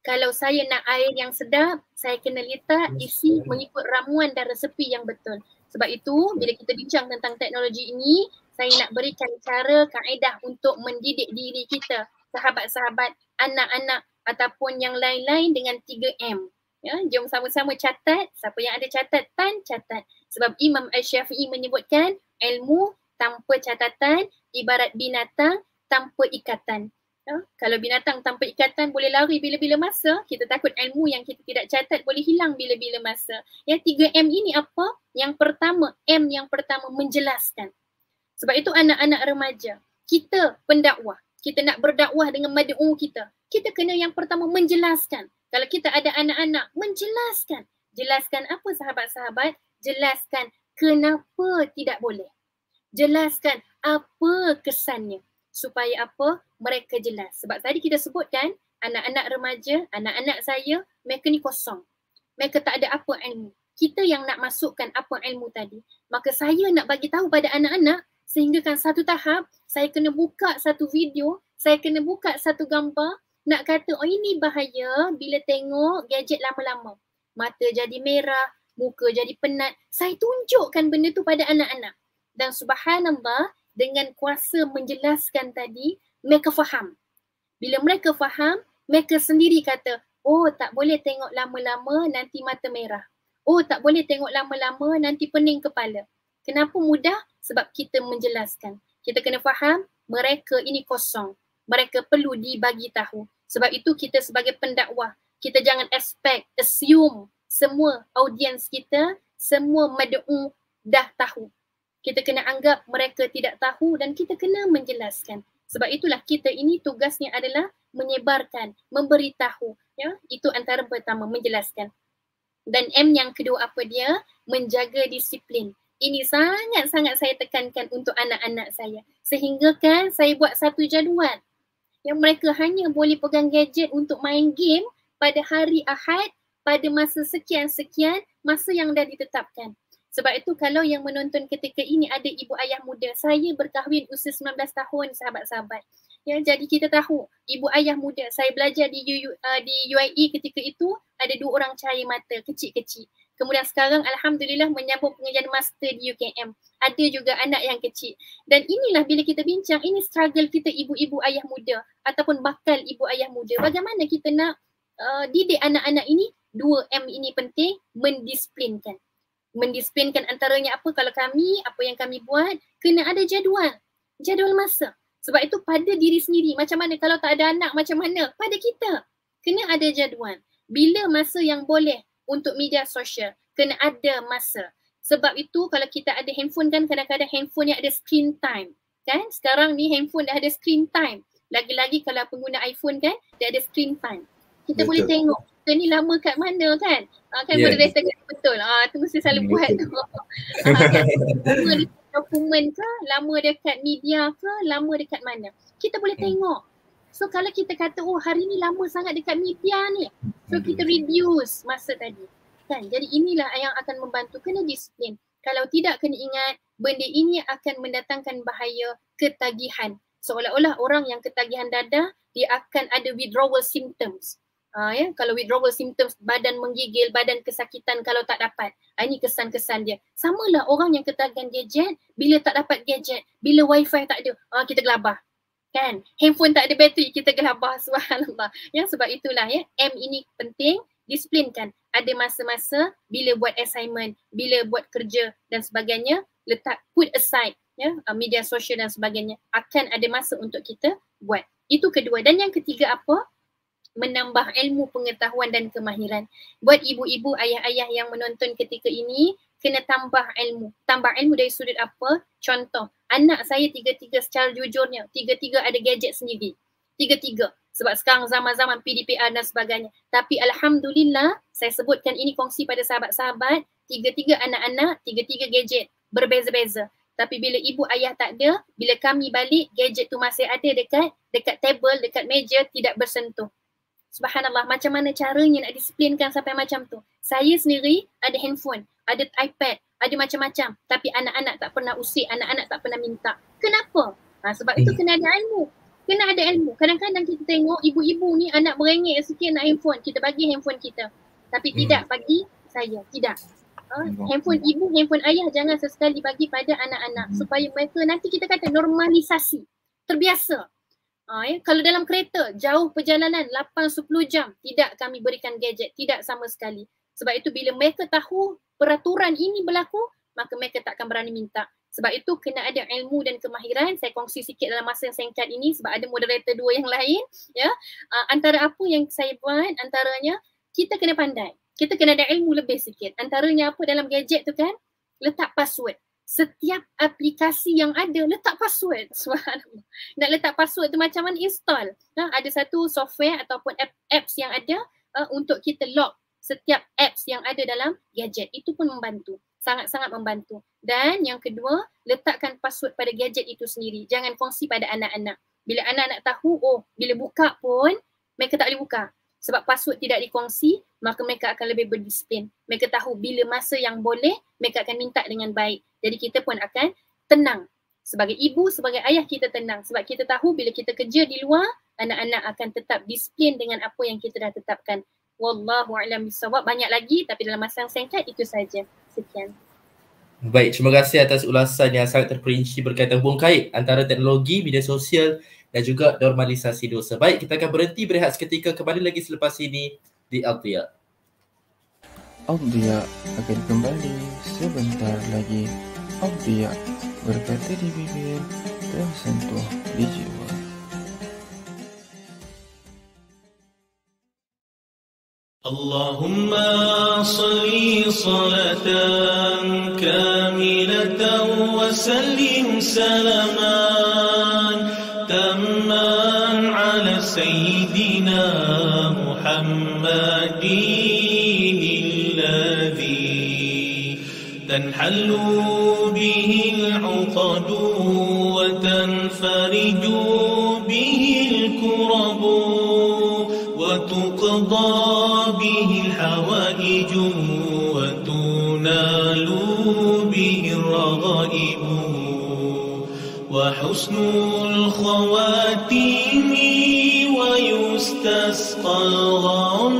Kalau saya nak air yang sedap, saya kena letak isi mengikut ramuan dan resepi yang betul. Sebab itu, bila kita bincang tentang teknologi ini, saya nak berikan cara kaedah untuk mendidik diri kita, sahabat-sahabat, anak-anak ataupun yang lain-lain dengan 3M. Ya, jom sama-sama catat. Siapa yang ada catatan, catat. Sebab Imam Al-Syafi'i menyebutkan ilmu tanpa catatan ibarat binatang tanpa ikatan. Ya, kalau binatang tanpa ikatan boleh lari bila-bila masa, kita takut ilmu yang kita tidak catat boleh hilang bila-bila masa. Ya, 3M ini apa? Yang pertama, M yang pertama menjelaskan. Sebab itu anak-anak remaja, kita pendakwah, kita nak berdakwah dengan mad'u kita. Kita kena yang pertama menjelaskan. Kalau kita ada anak-anak, menjelaskan. Jelaskan apa sahabat-sahabat? Jelaskan kenapa tidak boleh. Jelaskan apa kesannya. Supaya apa? Mereka jelas. Sebab tadi kita sebutkan anak-anak remaja, anak-anak saya, mereka ni kosong. Mereka tak ada apa ilmu. Kita yang nak masukkan apa ilmu tadi. Maka saya nak bagi tahu pada anak-anak, sehingga kan satu tahap saya kena buka satu video, saya kena buka satu gambar nak kata oh ini bahaya bila tengok gadget lama-lama. Mata jadi merah, muka jadi penat. Saya tunjukkan benda tu pada anak-anak. Dan subhanallah dengan kuasa menjelaskan tadi, mereka faham. Bila mereka faham, mereka sendiri kata, oh tak boleh tengok lama-lama nanti mata merah. Oh tak boleh tengok lama-lama nanti pening kepala. Kenapa mudah? sebab kita menjelaskan. Kita kena faham mereka ini kosong. Mereka perlu dibagi tahu. Sebab itu kita sebagai pendakwah, kita jangan expect, assume semua audiens kita, semua mad'u dah tahu. Kita kena anggap mereka tidak tahu dan kita kena menjelaskan. Sebab itulah kita ini tugasnya adalah menyebarkan, memberitahu. Ya, itu antara pertama menjelaskan. Dan M yang kedua apa dia? Menjaga disiplin ini sangat-sangat saya tekankan untuk anak-anak saya. Sehingga kan saya buat satu jadual yang mereka hanya boleh pegang gadget untuk main game pada hari Ahad pada masa sekian-sekian masa yang dah ditetapkan. Sebab itu kalau yang menonton ketika ini ada ibu ayah muda, saya berkahwin usia 19 tahun sahabat-sahabat. Ya, jadi kita tahu ibu ayah muda, saya belajar di, U, uh, di UIE ketika itu ada dua orang cahaya mata kecil-kecil. Kemudian sekarang Alhamdulillah menyambung pengajian master di UKM. Ada juga anak yang kecil. Dan inilah bila kita bincang, ini struggle kita ibu-ibu ayah muda ataupun bakal ibu ayah muda. Bagaimana kita nak uh, didik anak-anak ini? Dua M ini penting, mendisiplinkan. Mendisiplinkan antaranya apa? Kalau kami, apa yang kami buat, kena ada jadual. Jadual masa. Sebab itu pada diri sendiri, macam mana kalau tak ada anak, macam mana? Pada kita. Kena ada jadual. Bila masa yang boleh untuk media sosial kena ada masa Sebab itu kalau kita ada handphone kan kadang-kadang handphone yang ada screen time. Kan? Sekarang ni handphone dah ada screen time. Lagi-lagi kalau pengguna iPhone kan dia ada screen time. Kita Betul. boleh tengok kita ni lama kat mana kan. Ah, kan Ya, moderator kata betul. Ah, tu mesti selalu Hmm, buat betul. tu. ah, kan? Lama dekat dokumen ke, lama dekat media ke, lama dekat mana. Kita boleh Hmm. tengok. So kalau kita kata oh hari ni lama sangat dekat media ni. So Hmm. kita reduce masa tadi. Kan? Jadi inilah yang akan membantu kena disiplin. Kalau tidak kena ingat benda ini akan mendatangkan bahaya ketagihan. Seolah-olah orang yang ketagihan dada dia akan ada withdrawal symptoms. Uh, ya, kalau withdrawal symptoms badan menggigil, badan kesakitan kalau tak dapat. Uh, ini kesan-kesan dia. Samalah orang yang ketagihan gadget, bila tak dapat gadget, bila wifi tak ada, uh, kita gelabah. Kan? Handphone tak ada bateri, kita gelabah. Subhanallah. Ya, sebab itulah ya, M ini penting, disiplinkan. Ada masa-masa bila buat assignment, bila buat kerja dan sebagainya, letak put aside ya, media sosial dan sebagainya. Akan ada masa untuk kita buat. Itu kedua. Dan yang ketiga apa? Menambah ilmu pengetahuan dan kemahiran. Buat ibu-ibu, ayah-ayah yang menonton ketika ini, kena tambah ilmu. Tambah ilmu dari sudut apa? Contoh, anak saya tiga-tiga secara jujurnya, tiga-tiga ada gadget sendiri. Tiga-tiga. Sebab sekarang zaman-zaman PDPR dan sebagainya. Tapi Alhamdulillah, saya sebutkan ini kongsi pada sahabat-sahabat, tiga-tiga anak-anak, tiga-tiga gadget. Berbeza-beza. Tapi bila ibu ayah tak ada, bila kami balik, gadget tu masih ada dekat dekat table, dekat meja, tidak bersentuh. Subhanallah, macam mana caranya nak disiplinkan sampai macam tu? Saya sendiri ada handphone, ada iPad, ada macam-macam. Tapi anak-anak tak pernah usik, anak-anak tak pernah minta. Kenapa? Ha, sebab itu kena ada ilmu. Kena ada ilmu. Kadang-kadang kita tengok ibu-ibu ni anak merengek sikit nak handphone. Kita bagi handphone kita. Tapi Hmm. tidak bagi saya. Tidak. Ha, handphone ibu, handphone ayah jangan sesekali bagi pada anak-anak. Hmm. Supaya mereka nanti kita kata normalisasi. Terbiasa. Ha, ya. Kalau dalam kereta jauh perjalanan 8-10 jam tidak kami berikan gadget. Tidak sama sekali. Sebab itu bila mereka tahu peraturan ini berlaku maka mereka tak akan berani minta. Sebab itu kena ada ilmu dan kemahiran. Saya kongsi sikit dalam masa yang singkat ini sebab ada moderator dua yang lain. ya. Uh, antara apa yang saya buat antaranya kita kena pandai. Kita kena ada ilmu lebih sikit. Antaranya apa dalam gadget tu kan? Letak password setiap aplikasi yang ada letak password. Subhanallah. Nak letak password tu macam mana install. Ha, ada satu software ataupun app, apps yang ada uh, untuk kita lock setiap apps yang ada dalam gadget. Itu pun membantu. Sangat-sangat membantu. Dan yang kedua, letakkan password pada gadget itu sendiri. Jangan kongsi pada anak-anak. Bila anak-anak tahu, oh bila buka pun mereka tak boleh buka. Sebab password tidak dikongsi, maka mereka akan lebih berdisiplin. Mereka tahu bila masa yang boleh, mereka akan minta dengan baik. Jadi kita pun akan tenang. Sebagai ibu, sebagai ayah kita tenang. Sebab kita tahu bila kita kerja di luar, anak-anak akan tetap disiplin dengan apa yang kita dah tetapkan. Wallahu a'lam bisawab. Banyak lagi tapi dalam masa yang singkat itu saja. Sekian. Baik, terima kasih atas ulasan yang sangat terperinci berkaitan hubung kait antara teknologi, media sosial dan juga normalisasi dosa. Baik, kita akan berhenti berehat seketika kembali lagi selepas ini di Altia. Audia akan kembali sebentar lagi. Audia berkata di bibir tersentuh di jiwa. اللهم صل صلاة كاملة وسلم سلاما تاما على سيدنا محمد الذي تنحل به العقد وتنفرج به الكرب وتقضى به الحوائج وتنال به الرغائب وحسن الخواتيم تسقى الغرام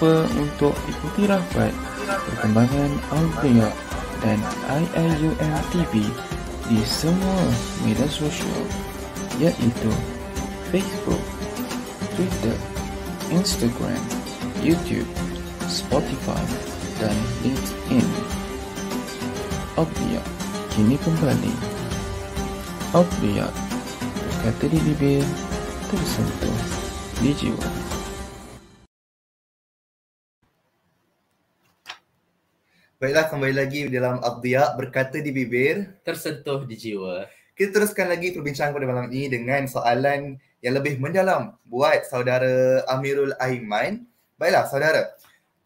lupa untuk ikuti rapat perkembangan Audia dan IIUM TV di semua media sosial iaitu Facebook, Twitter, Instagram, YouTube, Spotify, dan LinkedIn. Audia kini kembali. Audia berkata di bibir, tersentuh di jiwa. Baiklah kembali lagi dalam Abdiak berkata di bibir. Tersentuh di jiwa. Kita teruskan lagi perbincangan pada malam ini dengan soalan yang lebih mendalam buat saudara Amirul Aiman. Baiklah saudara.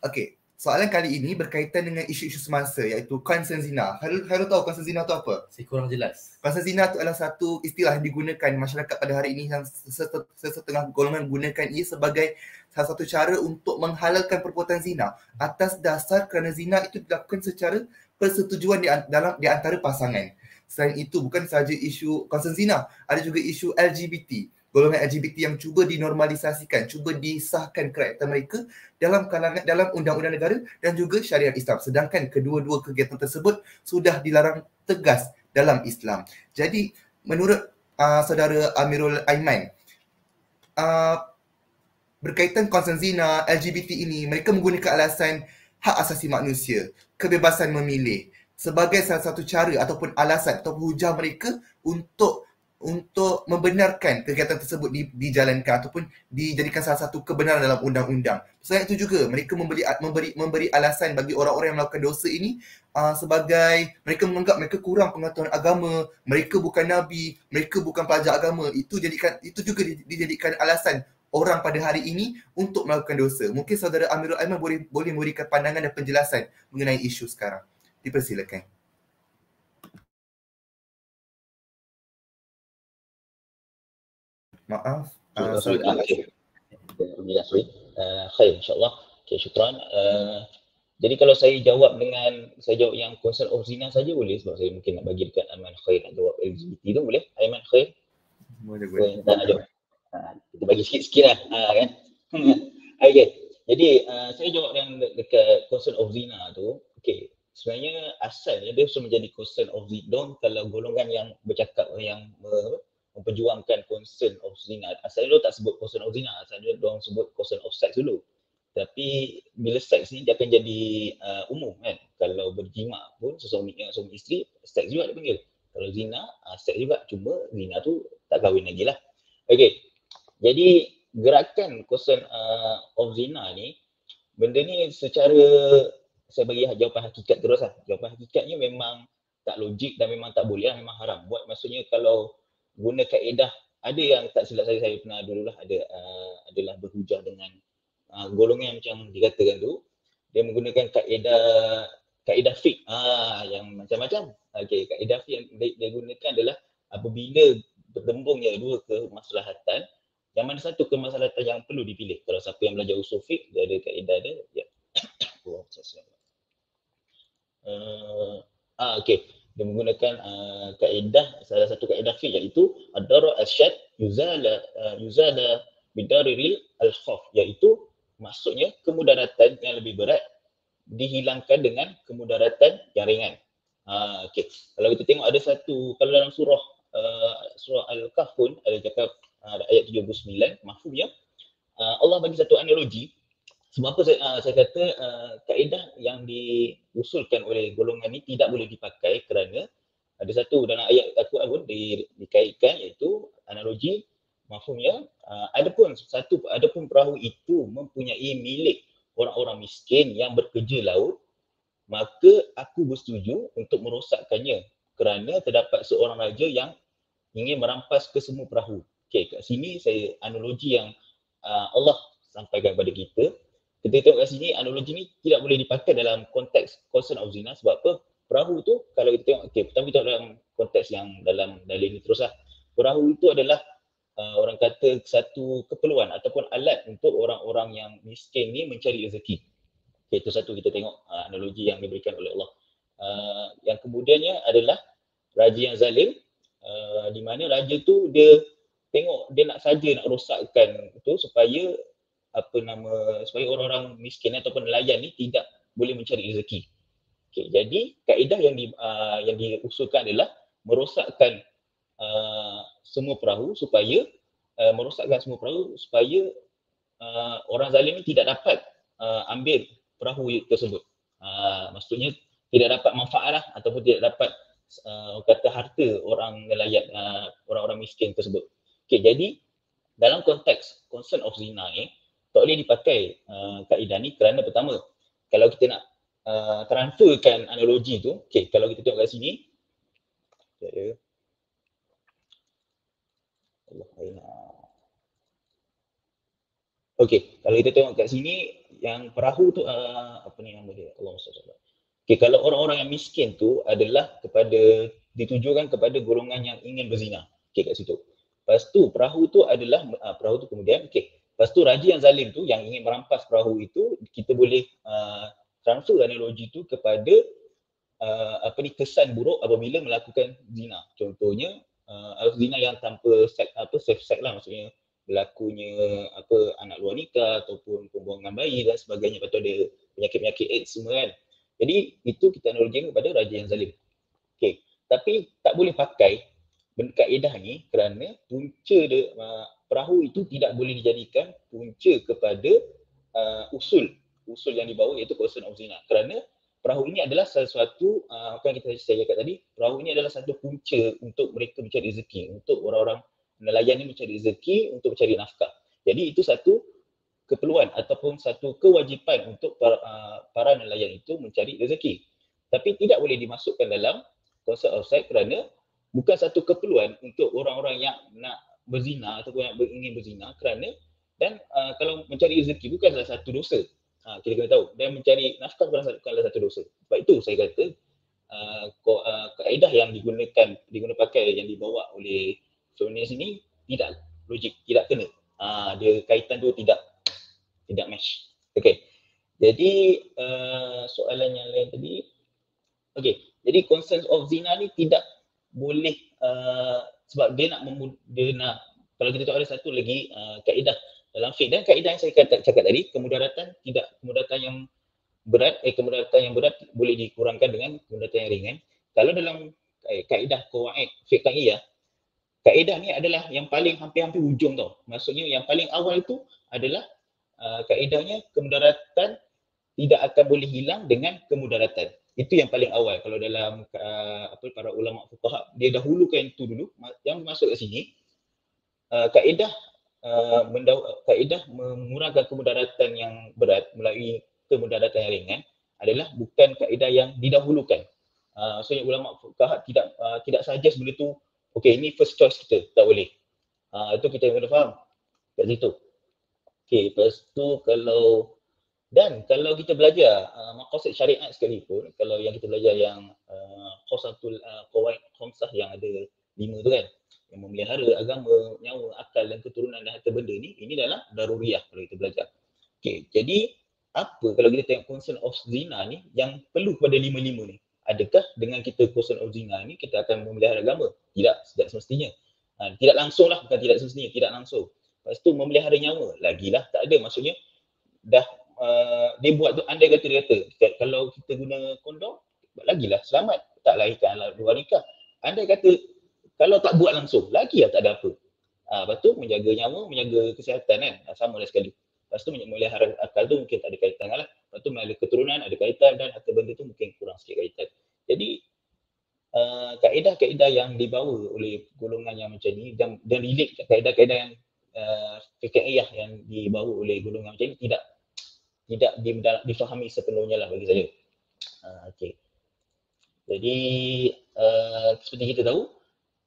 Okey, soalan kali ini berkaitan dengan isu-isu semasa iaitu konsen zina. Harul, Harul tahu konsen zina tu apa? Saya kurang jelas. Konsen zina tu adalah satu istilah yang digunakan masyarakat pada hari ini yang sesetengah golongan gunakan ia sebagai salah satu cara untuk menghalalkan perbuatan zina atas dasar kerana zina itu dilakukan secara persetujuan di, dalam di antara pasangan. Selain itu bukan sahaja isu konsen zina, ada juga isu LGBT. Golongan LGBT yang cuba dinormalisasikan, cuba disahkan karakter mereka dalam kalangan dalam undang-undang negara dan juga syariat Islam. Sedangkan kedua-dua kegiatan tersebut sudah dilarang tegas dalam Islam. Jadi menurut uh, saudara Amirul Aiman, uh, berkaitan konsen zina, LGBT ini, mereka menggunakan alasan hak asasi manusia, kebebasan memilih sebagai salah satu cara ataupun alasan ataupun hujah mereka untuk untuk membenarkan kegiatan tersebut di, dijalankan ataupun dijadikan salah satu kebenaran dalam undang-undang. Selain itu juga mereka memberi memberi memberi alasan bagi orang-orang yang melakukan dosa ini uh, sebagai mereka menganggap mereka kurang pengetahuan agama, mereka bukan nabi, mereka bukan pelajar agama. Itu jadikan itu juga dijadikan alasan orang pada hari ini untuk melakukan dosa. Mungkin saudara Amirul Aiman boleh boleh memberikan pandangan dan penjelasan mengenai isu sekarang. Dipersilakan. Maaf. Uh, saudara- ah. Alhamdulillah, sorry. Uh, khair, insyaAllah. Okay, syukran. Uh, jadi kalau saya jawab dengan, saya jawab yang concern of zina saja boleh sebab saya mungkin nak bagi dekat Aiman Khair nak jawab LGBT tu boleh? Aiman Khair? Boleh, Boleh, tak nak jawab. Kita bagi sikit-sikit lah. Uh, kan? okay. Jadi uh, saya jawab yang de- dekat concern of zina tu. Okay. Sebenarnya asalnya dia sudah menjadi concern of zina kalau golongan yang bercakap yang uh, memperjuangkan concern of zina. Asalnya dia tak sebut concern of zina, asalnya dia orang sebut concern of sex dulu. Tapi bila seks ni dia akan jadi uh, umum kan. Kalau berjima pun sesuami dengan suami isteri, seks juga dia panggil. Kalau zina, uh, seks juga. Cuma zina tu tak kahwin lagi lah. Okay. Jadi gerakan concern uh, of zina ni, benda ni secara saya bagi jawapan hakikat terus lah. Jawapan hakikatnya memang tak logik dan memang tak boleh lah, memang haram. Buat maksudnya kalau guna kaedah. Ada yang tak silap saya saya pernah dululah ada uh, adalah berhujah dengan uh, golongan macam dikatakan tu. Dia menggunakan kaedah kaedah fiqh ah yang macam-macam. Okey kaedah fiqh yang dia, dia gunakan adalah apabila bertembungnya dua kemaslahatan yang mana satu kemaslahatan yang perlu dipilih. Kalau siapa yang belajar usul fiqh dia ada kaedah dia ya. Oh, uh, ah okey dia menggunakan uh, kaedah salah satu kaedah fiqh iaitu ad-darar asyad yuzala uh, yuzala bidariril al-khaf iaitu maksudnya kemudaratan yang lebih berat dihilangkan dengan kemudaratan yang ringan. Ha, okay. Kalau kita tengok ada satu kalau dalam surah uh, surah Al-Kahf ada cakap uh, ayat 79 mafhumnya uh, Allah bagi satu analogi sebab apa saya, uh, saya kata uh, kaedah yang diusulkan oleh golongan ni tidak boleh dipakai kerana ada satu dalam ayat Al-Quran pun di, dikaitkan iaitu analogi mafhumnya uh, adapun satu adapun perahu itu mempunyai milik orang-orang miskin yang bekerja laut maka aku bersetuju untuk merosakkannya kerana terdapat seorang raja yang ingin merampas kesemua perahu. Okey, kat sini saya analogi yang uh, Allah sampaikan kepada kita. Kita tengok kat sini analogi ni tidak boleh dipakai dalam konteks concern of zina sebab apa? Perahu tu kalau kita tengok okey, pertama kita dalam konteks yang dalam dalil ni teruslah. Perahu itu adalah uh, orang kata satu keperluan ataupun alat untuk orang-orang yang miskin ni mencari rezeki. Okay, itu satu kita tengok uh, analogi yang diberikan oleh Allah. Uh, yang kemudiannya adalah raja yang zalim uh, di mana raja tu dia tengok dia nak saja nak rosakkan tu supaya apa nama supaya orang-orang miskin ataupun nelayan ni tidak boleh mencari rezeki. Okay, jadi kaedah yang di, uh, yang diusulkan adalah merosakkan uh, semua perahu supaya uh, merosakkan semua perahu supaya uh, orang zalim ni tidak dapat uh, ambil perahu tersebut. Uh, maksudnya tidak dapat manfaat lah ataupun tidak dapat uh, kata harta orang nelayan uh, orang-orang miskin tersebut. Okay, jadi dalam konteks concern of zina ni tak boleh dipakai uh, kaedah ni kerana pertama kalau kita nak uh, transferkan analogi tu, okay, kalau kita tengok kat sini, ya, Allah Okay, kalau kita tengok kat sini, yang perahu tu, uh, apa ni nama dia? Allah SWT. Okay, kalau orang-orang yang miskin tu adalah kepada, ditujukan kepada golongan yang ingin berzina. Okay, kat situ. Lepas tu, perahu tu adalah, uh, perahu tu kemudian, okay. Lepas tu, raja yang zalim tu, yang ingin merampas perahu itu, kita boleh uh, transfer analogi tu kepada uh, apa ni kesan buruk apabila melakukan zina. Contohnya uh, zina yang tanpa seks apa safe sex lah maksudnya berlakunya apa anak luar nikah ataupun pembuangan bayi dan sebagainya tu ada penyakit-penyakit AIDS semua kan. Jadi itu kita analogi kepada raja yang zalim. Okey, tapi tak boleh pakai kaedah ni kerana punca dia uh, perahu itu tidak boleh dijadikan punca kepada uh, usul usul yang dibawa iaitu concern of zina. Kerana perahu ini adalah sesuatu uh, apa yang kita saya cakap tadi, perahu ini adalah satu punca untuk mereka mencari rezeki, untuk orang-orang nelayan ini mencari rezeki untuk mencari nafkah. Jadi itu satu keperluan ataupun satu kewajipan untuk para, uh, para nelayan itu mencari rezeki. Tapi tidak boleh dimasukkan dalam konsep offside kerana bukan satu keperluan untuk orang-orang yang nak berzina ataupun yang ingin berzina kerana dan uh, kalau mencari rezeki bukan salah satu dosa Ha, kita kena tahu dan mencari nafkah bukanlah, bukanlah satu dosa. Sebab itu saya kata uh, kaedah yang digunakan digunakan pakai yang dibawa oleh feminis ini tidak logik, tidak kena. Uh, dia kaitan tu tidak tidak match. Okey. Jadi uh, soalan yang lain tadi. Okey. Jadi concerns of zina ni tidak boleh uh, sebab dia nak dia nak kalau kita tahu ada satu lagi uh, kaedah dalam fiqh. Dan kaedah yang saya kata, cakap tadi kemudaratan tidak kemudaratan yang berat eh kemudaratan yang berat boleh dikurangkan dengan kemudaratan yang ringan. Kalau dalam eh, kaedah qawaid fiqhiyah kaedah ni adalah yang paling hampir-hampir ujung tau. Maksudnya yang paling awal itu adalah uh, kaedahnya kemudaratan tidak akan boleh hilang dengan kemudaratan itu yang paling awal kalau dalam uh, apa para ulama fuqaha dia dahulukan itu dulu yang masuk ke sini uh, kaedah Uh, kaedah mengurangkan kemudaratan yang berat melalui kemudaratan yang ringan adalah bukan kaedah yang didahulukan. Uh, maksudnya ulama fuqaha tidak uh, tidak saja benda tu okey ini first choice kita tak boleh. Uh, itu kita kena faham kat situ. Okey, lepas tu kalau dan kalau kita belajar uh, maqasid syariat sekalipun, kalau yang kita belajar yang uh, khosatul uh, qawaid khamsah yang ada lima tu kan, yang memelihara agama, nyawa, akal dan keturunan dan harta benda ni, ini adalah daruriyah kalau kita belajar. Okay, jadi apa kalau kita tengok concern of zina ni yang perlu pada lima-lima ni? Adakah dengan kita concern of zina ni kita akan memelihara agama? Tidak, tidak semestinya. Ha, tidak langsung lah, bukan tidak semestinya, tidak langsung. Lepas tu memelihara nyawa, lagilah tak ada. Maksudnya dah uh, dia buat tu andai kata dia kata kalau kita guna kondom, lagilah selamat tak lahirkan luar nikah. Andai kata kalau tak buat langsung, lagi lah tak ada apa. Ha, lepas tu menjaga nyawa, menjaga kesihatan kan, ha, sama lah sekali. Lepas tu melihara akal tu mungkin tak ada kaitan lah. Lepas tu melihara keturunan ada kaitan dan harta benda tu mungkin kurang sikit kaitan. Jadi uh, kaedah-kaedah yang dibawa oleh golongan yang macam ni dan, dan relate kaedah-kaedah yang uh, fikiriyah yang dibawa oleh golongan macam ni tidak tidak difahami sepenuhnya lah bagi saya. Uh, okay. Jadi uh, seperti kita tahu,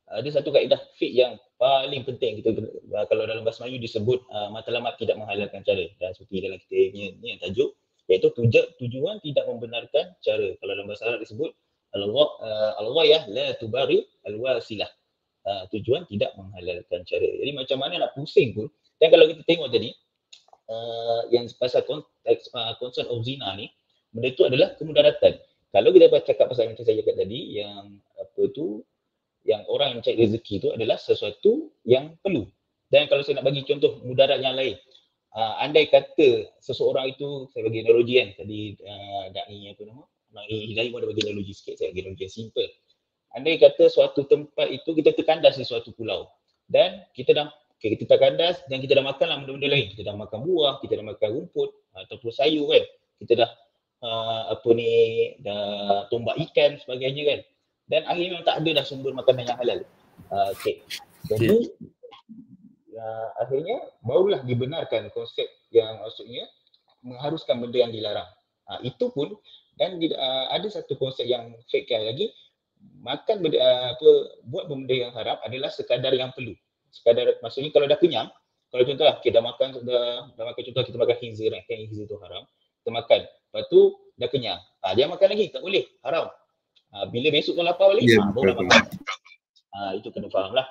ada satu kaedah fiqh yang paling penting kita uh, kalau dalam bahasa Melayu disebut uh, matlamat tidak menghalalkan cara. Dan seperti dalam kita ni, ni yang tajuk iaitu tuju, tujuan tidak membenarkan cara. Kalau dalam bahasa Arab disebut Allah uh, Allah ya la tubari alwasilah. Uh, tujuan tidak menghalalkan cara. Jadi macam mana nak pusing pun. Dan kalau kita tengok tadi uh, yang pasal konteks uh, concern of zina ni benda tu adalah kemudaratan kalau kita cakap pasal yang saya cakap tadi yang apa tu yang orang yang mencari rezeki itu adalah sesuatu yang perlu. Dan kalau saya nak bagi contoh mudarat yang lain, uh, andai kata seseorang itu saya bagi analogi kan tadi uh, dai apa nama Dai Hidayah pun ada bagi analogi sikit saya bagi analogi yang simple andai kata suatu tempat itu kita terkandas di suatu pulau dan kita dah okay, kita terkandas dan kita dah makan lah benda-benda lain kita dah makan buah kita dah makan rumput ataupun sayur kan kita dah uh, apa ni dah tombak ikan sebagainya kan dan akhirnya memang tak ada dah sumber makanan yang halal uh, okay. jadi uh, akhirnya barulah dibenarkan konsep yang maksudnya mengharuskan benda yang dilarang. Uh, itu pun dan uh, ada satu konsep yang fake lagi makan benda uh, apa buat benda yang haram adalah sekadar yang perlu. Sekadar maksudnya kalau dah kenyang, kalau contohlah kita dah makan dah, dah makan contoh kita makan khinzir kan, khinzir tu haram. Kita makan. Lepas tu dah kenyang. Ah dia makan lagi tak boleh, haram. Ah bila besok kau lapar balik, yeah, ah, baru makan. Ah itu kena faham lah.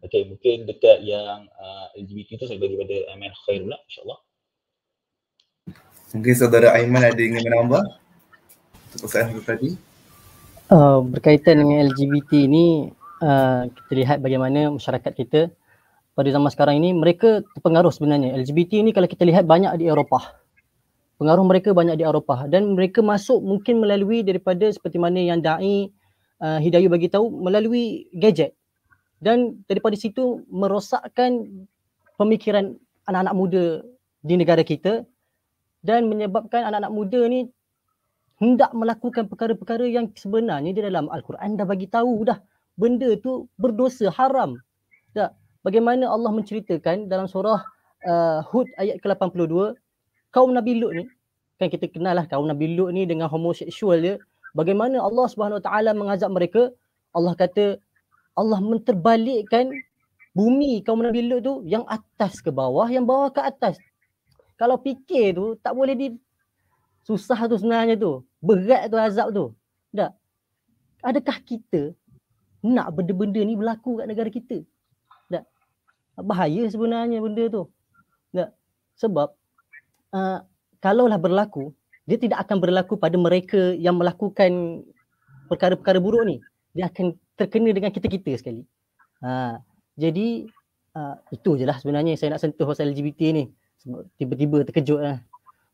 Okay, mungkin dekat yang uh, LGBT tu saya bagi pada Aiman Khair pula, insyaAllah. Mungkin saudara Aiman ada ingin menambah untuk persoalan itu tadi? Uh, berkaitan dengan LGBT ini, uh, kita lihat bagaimana masyarakat kita pada zaman sekarang ini, mereka terpengaruh sebenarnya. LGBT ini kalau kita lihat banyak di Eropah. Pengaruh mereka banyak di Eropah dan mereka masuk mungkin melalui daripada seperti mana yang Da'i uh, Hidayu bagi tahu melalui gadget dan daripada situ merosakkan pemikiran anak-anak muda di negara kita dan menyebabkan anak-anak muda ni hendak melakukan perkara-perkara yang sebenarnya di dalam Al-Quran dah bagi tahu dah benda tu berdosa haram. Tak bagaimana Allah menceritakan dalam surah uh, Hud ayat ke-82 kaum Nabi Lut ni kan kita kenal lah kaum Nabi Lut ni dengan homoseksual dia bagaimana Allah Subhanahu Wa Taala mengazab mereka Allah kata Allah menterbalikkan bumi kaum Nabi Lut tu yang atas ke bawah, yang bawah ke atas. Kalau fikir tu tak boleh di susah tu sebenarnya tu. Berat tu azab tu. Tak. Adakah kita nak benda-benda ni berlaku kat negara kita? Bahaya sebenarnya benda tu. Tak. Sebab uh, kalaulah berlaku, dia tidak akan berlaku pada mereka yang melakukan perkara-perkara buruk ni. Dia akan terkena dengan kita-kita sekali. Ha, jadi uh, itu je lah sebenarnya saya nak sentuh pasal LGBT ni. Sebab tiba-tiba terkejut lah.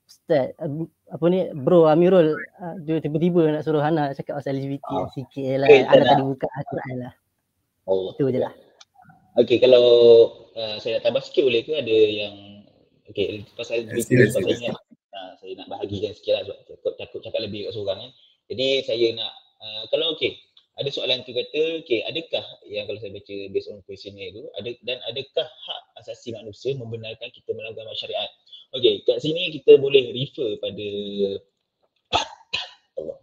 Ustaz, uh, apa ni, bro Amirul, uh, dia tiba-tiba nak suruh Hana cakap pasal LGBT oh. sikit lah. Okay, Hana tadi buka Al-Quran lah. Oh. Itu je lah. Okay, kalau uh, saya nak tambah sikit boleh ke? Ada yang Okay, pasal LGBT pasal ingat uh, saya nak bahagikan sikit lah sebab takut, takut cakap lebih kat seorang kan. Jadi saya nak, uh, kalau okay, ada soalan tu kata, okay, adakah yang kalau saya baca based on questionnaire tu, ada dan adakah hak asasi manusia membenarkan kita melanggar syariat? Okay, kat sini kita boleh refer pada Allah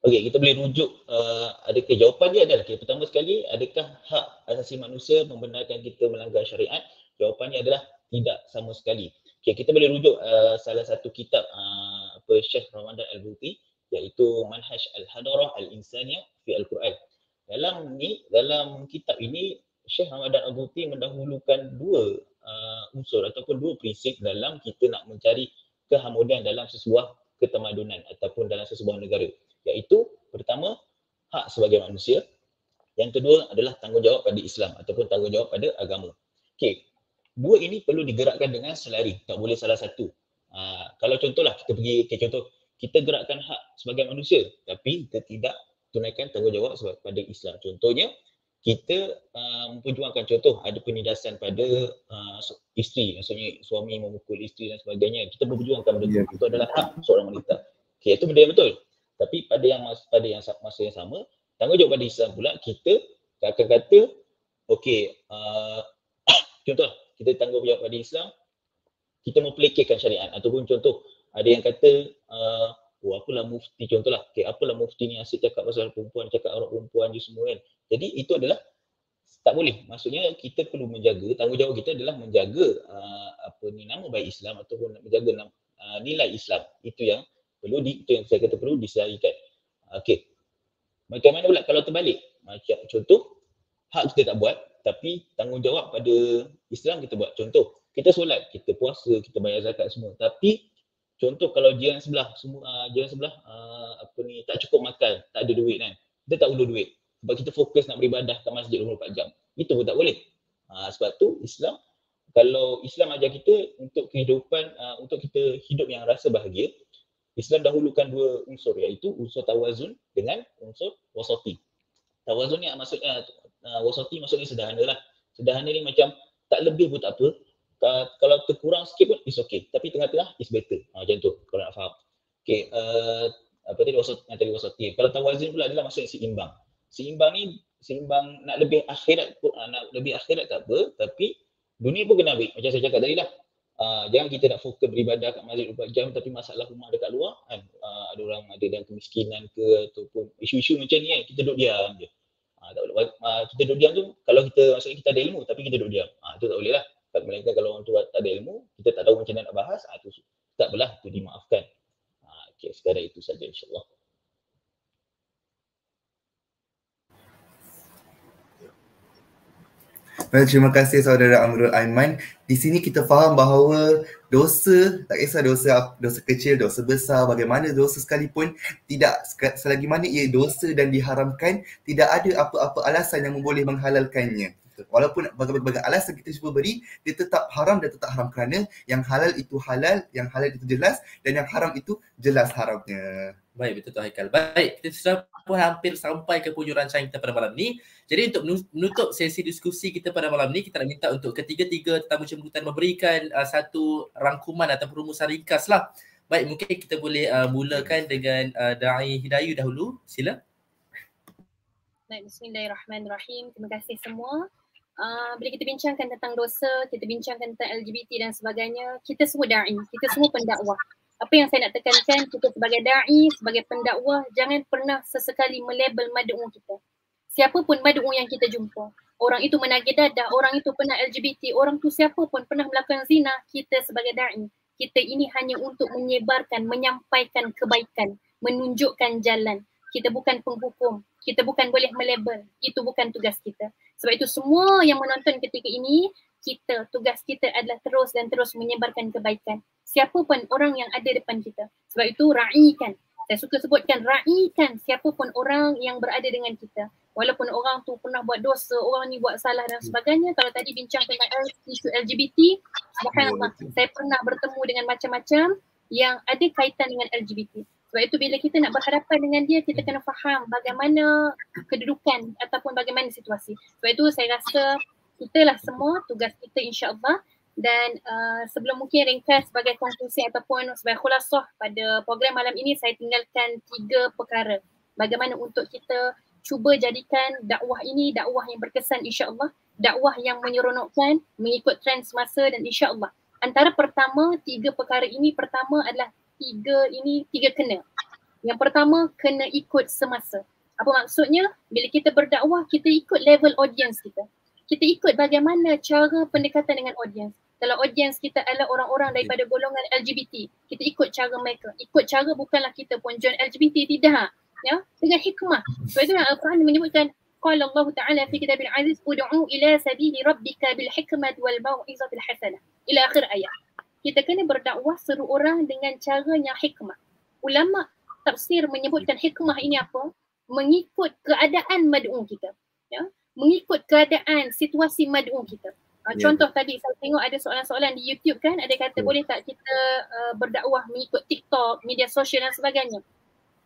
Okey, kita boleh rujuk uh, adakah jawapan dia adalah okay, pertama sekali adakah hak asasi manusia membenarkan kita melanggar syariat? Jawapannya adalah tidak sama sekali. Okay, kita boleh rujuk uh, salah satu kitab uh, apa Syekh Ramadan Al-Buti iaitu Manhaj Al-Hadarah Al-Insaniyah fi Al-Quran. Dalam ni dalam kitab ini Syekh Ramadan Al-Buti mendahulukan dua uh, unsur ataupun dua prinsip dalam kita nak mencari keharmonian dalam sesebuah ketamadunan ataupun dalam sesebuah negara iaitu pertama hak sebagai manusia. Yang kedua adalah tanggungjawab pada Islam ataupun tanggungjawab pada agama. Okey, dua ini perlu digerakkan dengan selari. Tak boleh salah satu. Uh, kalau contohlah kita pergi okay, contoh kita gerakkan hak sebagai manusia tapi kita tidak tunaikan tanggungjawab pada Islam. Contohnya kita uh, memperjuangkan contoh ada penindasan pada uh, isteri. Maksudnya suami memukul isteri dan sebagainya. Kita berjuangkan benda yeah. itu adalah hak seorang wanita. Okey itu benda yang betul tapi pada yang masa, pada yang masa yang sama tanggungjawab pada Islam pula kita akan kata okey uh, contoh kita tanggungjawab pada Islam, kita mempelekehkan syariat. Ataupun contoh ada yang kata uh, oh apalah mufti contohlah okay, apalah mufti ni asyik cakap pasal perempuan cakap orang perempuan je semua kan. Jadi itu adalah tak boleh. Maksudnya kita perlu menjaga tanggungjawab kita adalah menjaga uh, apa ni nama baik Islam ataupun menjaga uh, nilai Islam. Itu yang perlu di itu yang saya kata perlu diselarikan. Okey. Bagaimana pula kalau terbalik? Macam contoh hak kita tak buat tapi tanggungjawab pada Islam kita buat. Contoh kita solat kita puasa kita bayar zakat semua. Tapi contoh kalau jiran sebelah semua uh, jiran sebelah uh, apa ni tak cukup makan tak ada duit kan? Dia tak perlu duit. Sebab kita fokus nak beribadah ke masjid 24 jam. Itu pun tak boleh. Ha, sebab tu Islam kalau Islam ajar kita untuk kehidupan uh, untuk kita hidup yang rasa bahagia, Islam dahulukan dua unsur iaitu unsur tawazun dengan unsur wasati. Tawazun ni maksudnya uh, wasati maksudnya sederhana lah. Sederhana ni macam tak lebih pun tak apa. Uh, kalau terkurang sikit pun is okay. Tapi tengah-tengah is better. Uh, macam tu kalau nak faham. Okay, uh, apa tadi wasati, yang tadi wasati. Kalau tawazun pula adalah maksudnya seimbang. Seimbang ni seimbang nak lebih akhirat pun uh, nak lebih akhirat tak apa tapi dunia pun kena ambil. Macam saya cakap tadi lah. Uh, jangan kita nak fokus beribadah kat masjid 24 jam tapi masalah rumah dekat luar kan uh, ada orang ada dalam kemiskinan ke ataupun isu-isu macam ni kan kita duduk diam je. Uh, tak boleh. Uh, kita duduk diam tu kalau kita maksudnya kita ada ilmu tapi kita duduk diam. Ah uh, tu tak boleh lah. Melainkan kalau orang tu tak ada ilmu, kita tak tahu macam mana nak bahas, ah uh, tu tak belah tu dimaafkan. Uh, okay, sekadar itu saja insyaAllah. Terima kasih saudara Amrul Aiman. Di sini kita faham bahawa dosa, tak kisah dosa dosa kecil, dosa besar, bagaimana dosa sekalipun, tidak selagi mana ia dosa dan diharamkan, tidak ada apa-apa alasan yang boleh menghalalkannya. Walaupun berbagai-bagai alasan kita cuba beri, dia tetap haram dan tetap haram kerana yang halal itu halal, yang halal itu jelas dan yang haram itu jelas haramnya. Baik, betul tu Haikal. Baik, kita sudah pun hampir sampai ke penghujung rancangan kita pada malam ni. Jadi untuk menutup sesi diskusi kita pada malam ni, kita nak minta untuk ketiga-tiga tetamu jemputan memberikan uh, satu rangkuman atau perumusan ringkas lah. Baik, mungkin kita boleh uh, mulakan dengan uh, Da'i Hidayu dahulu. Sila. Baik, Bismillahirrahmanirrahim. Terima kasih semua. Uh, bila kita bincangkan tentang dosa, kita bincangkan tentang LGBT dan sebagainya, kita semua da'i, kita semua pendakwah apa yang saya nak tekankan kita sebagai dai sebagai pendakwah jangan pernah sesekali melabel mad'u kita. Siapa pun mad'u yang kita jumpa orang itu menagih dadah orang itu pernah LGBT orang tu siapa pun pernah melakukan zina kita sebagai dai kita ini hanya untuk menyebarkan menyampaikan kebaikan menunjukkan jalan. Kita bukan penghukum kita bukan boleh melabel. Itu bukan tugas kita. Sebab itu semua yang menonton ketika ini kita tugas kita adalah terus dan terus menyebarkan kebaikan siapa pun orang yang ada depan kita. Sebab itu ra'ikan. Saya suka sebutkan ra'ikan siapa pun orang yang berada dengan kita. Walaupun orang tu pernah buat dosa, orang ni buat salah dan sebagainya. Kalau tadi bincang tentang isu LGBT, subhanallah, saya pernah bertemu dengan macam-macam yang ada kaitan dengan LGBT. Sebab itu bila kita nak berhadapan dengan dia, kita kena faham bagaimana kedudukan ataupun bagaimana situasi. Sebab itu saya rasa kita lah semua tugas kita insya-Allah dan uh, sebelum mungkin ringkas sebagai konklusi ataupun sebagai khulasah pada program malam ini saya tinggalkan tiga perkara. Bagaimana untuk kita cuba jadikan dakwah ini dakwah yang berkesan insya-Allah. Dakwah yang menyeronokkan mengikut trend semasa dan insya-Allah. Antara pertama tiga perkara ini pertama adalah tiga ini tiga kena. Yang pertama kena ikut semasa. Apa maksudnya? Bila kita berdakwah kita ikut level audience kita kita ikut bagaimana cara pendekatan dengan audience. Kalau audience kita adalah orang-orang daripada golongan LGBT, kita ikut cara mereka. Ikut cara bukanlah kita pun join LGBT, tidak. Ya, dengan hikmah. Sebab itu Al-Quran menyebutkan Qala Allah Ta'ala fi kitabil aziz ud'u ila sabili rabbika bil hikmat wal mau'izatil hasanah. Ila akhir ayat. Kita kena berdakwah seru orang dengan cara yang hikmah. Ulama tafsir menyebutkan hikmah ini apa? Mengikut keadaan mad'u kita. Ya, mengikut keadaan situasi mad'u kita. Uh, yeah. Contoh tadi saya tengok ada soalan-soalan di YouTube kan ada kata yeah. boleh tak kita uh, berdakwah mengikut TikTok, media sosial dan sebagainya.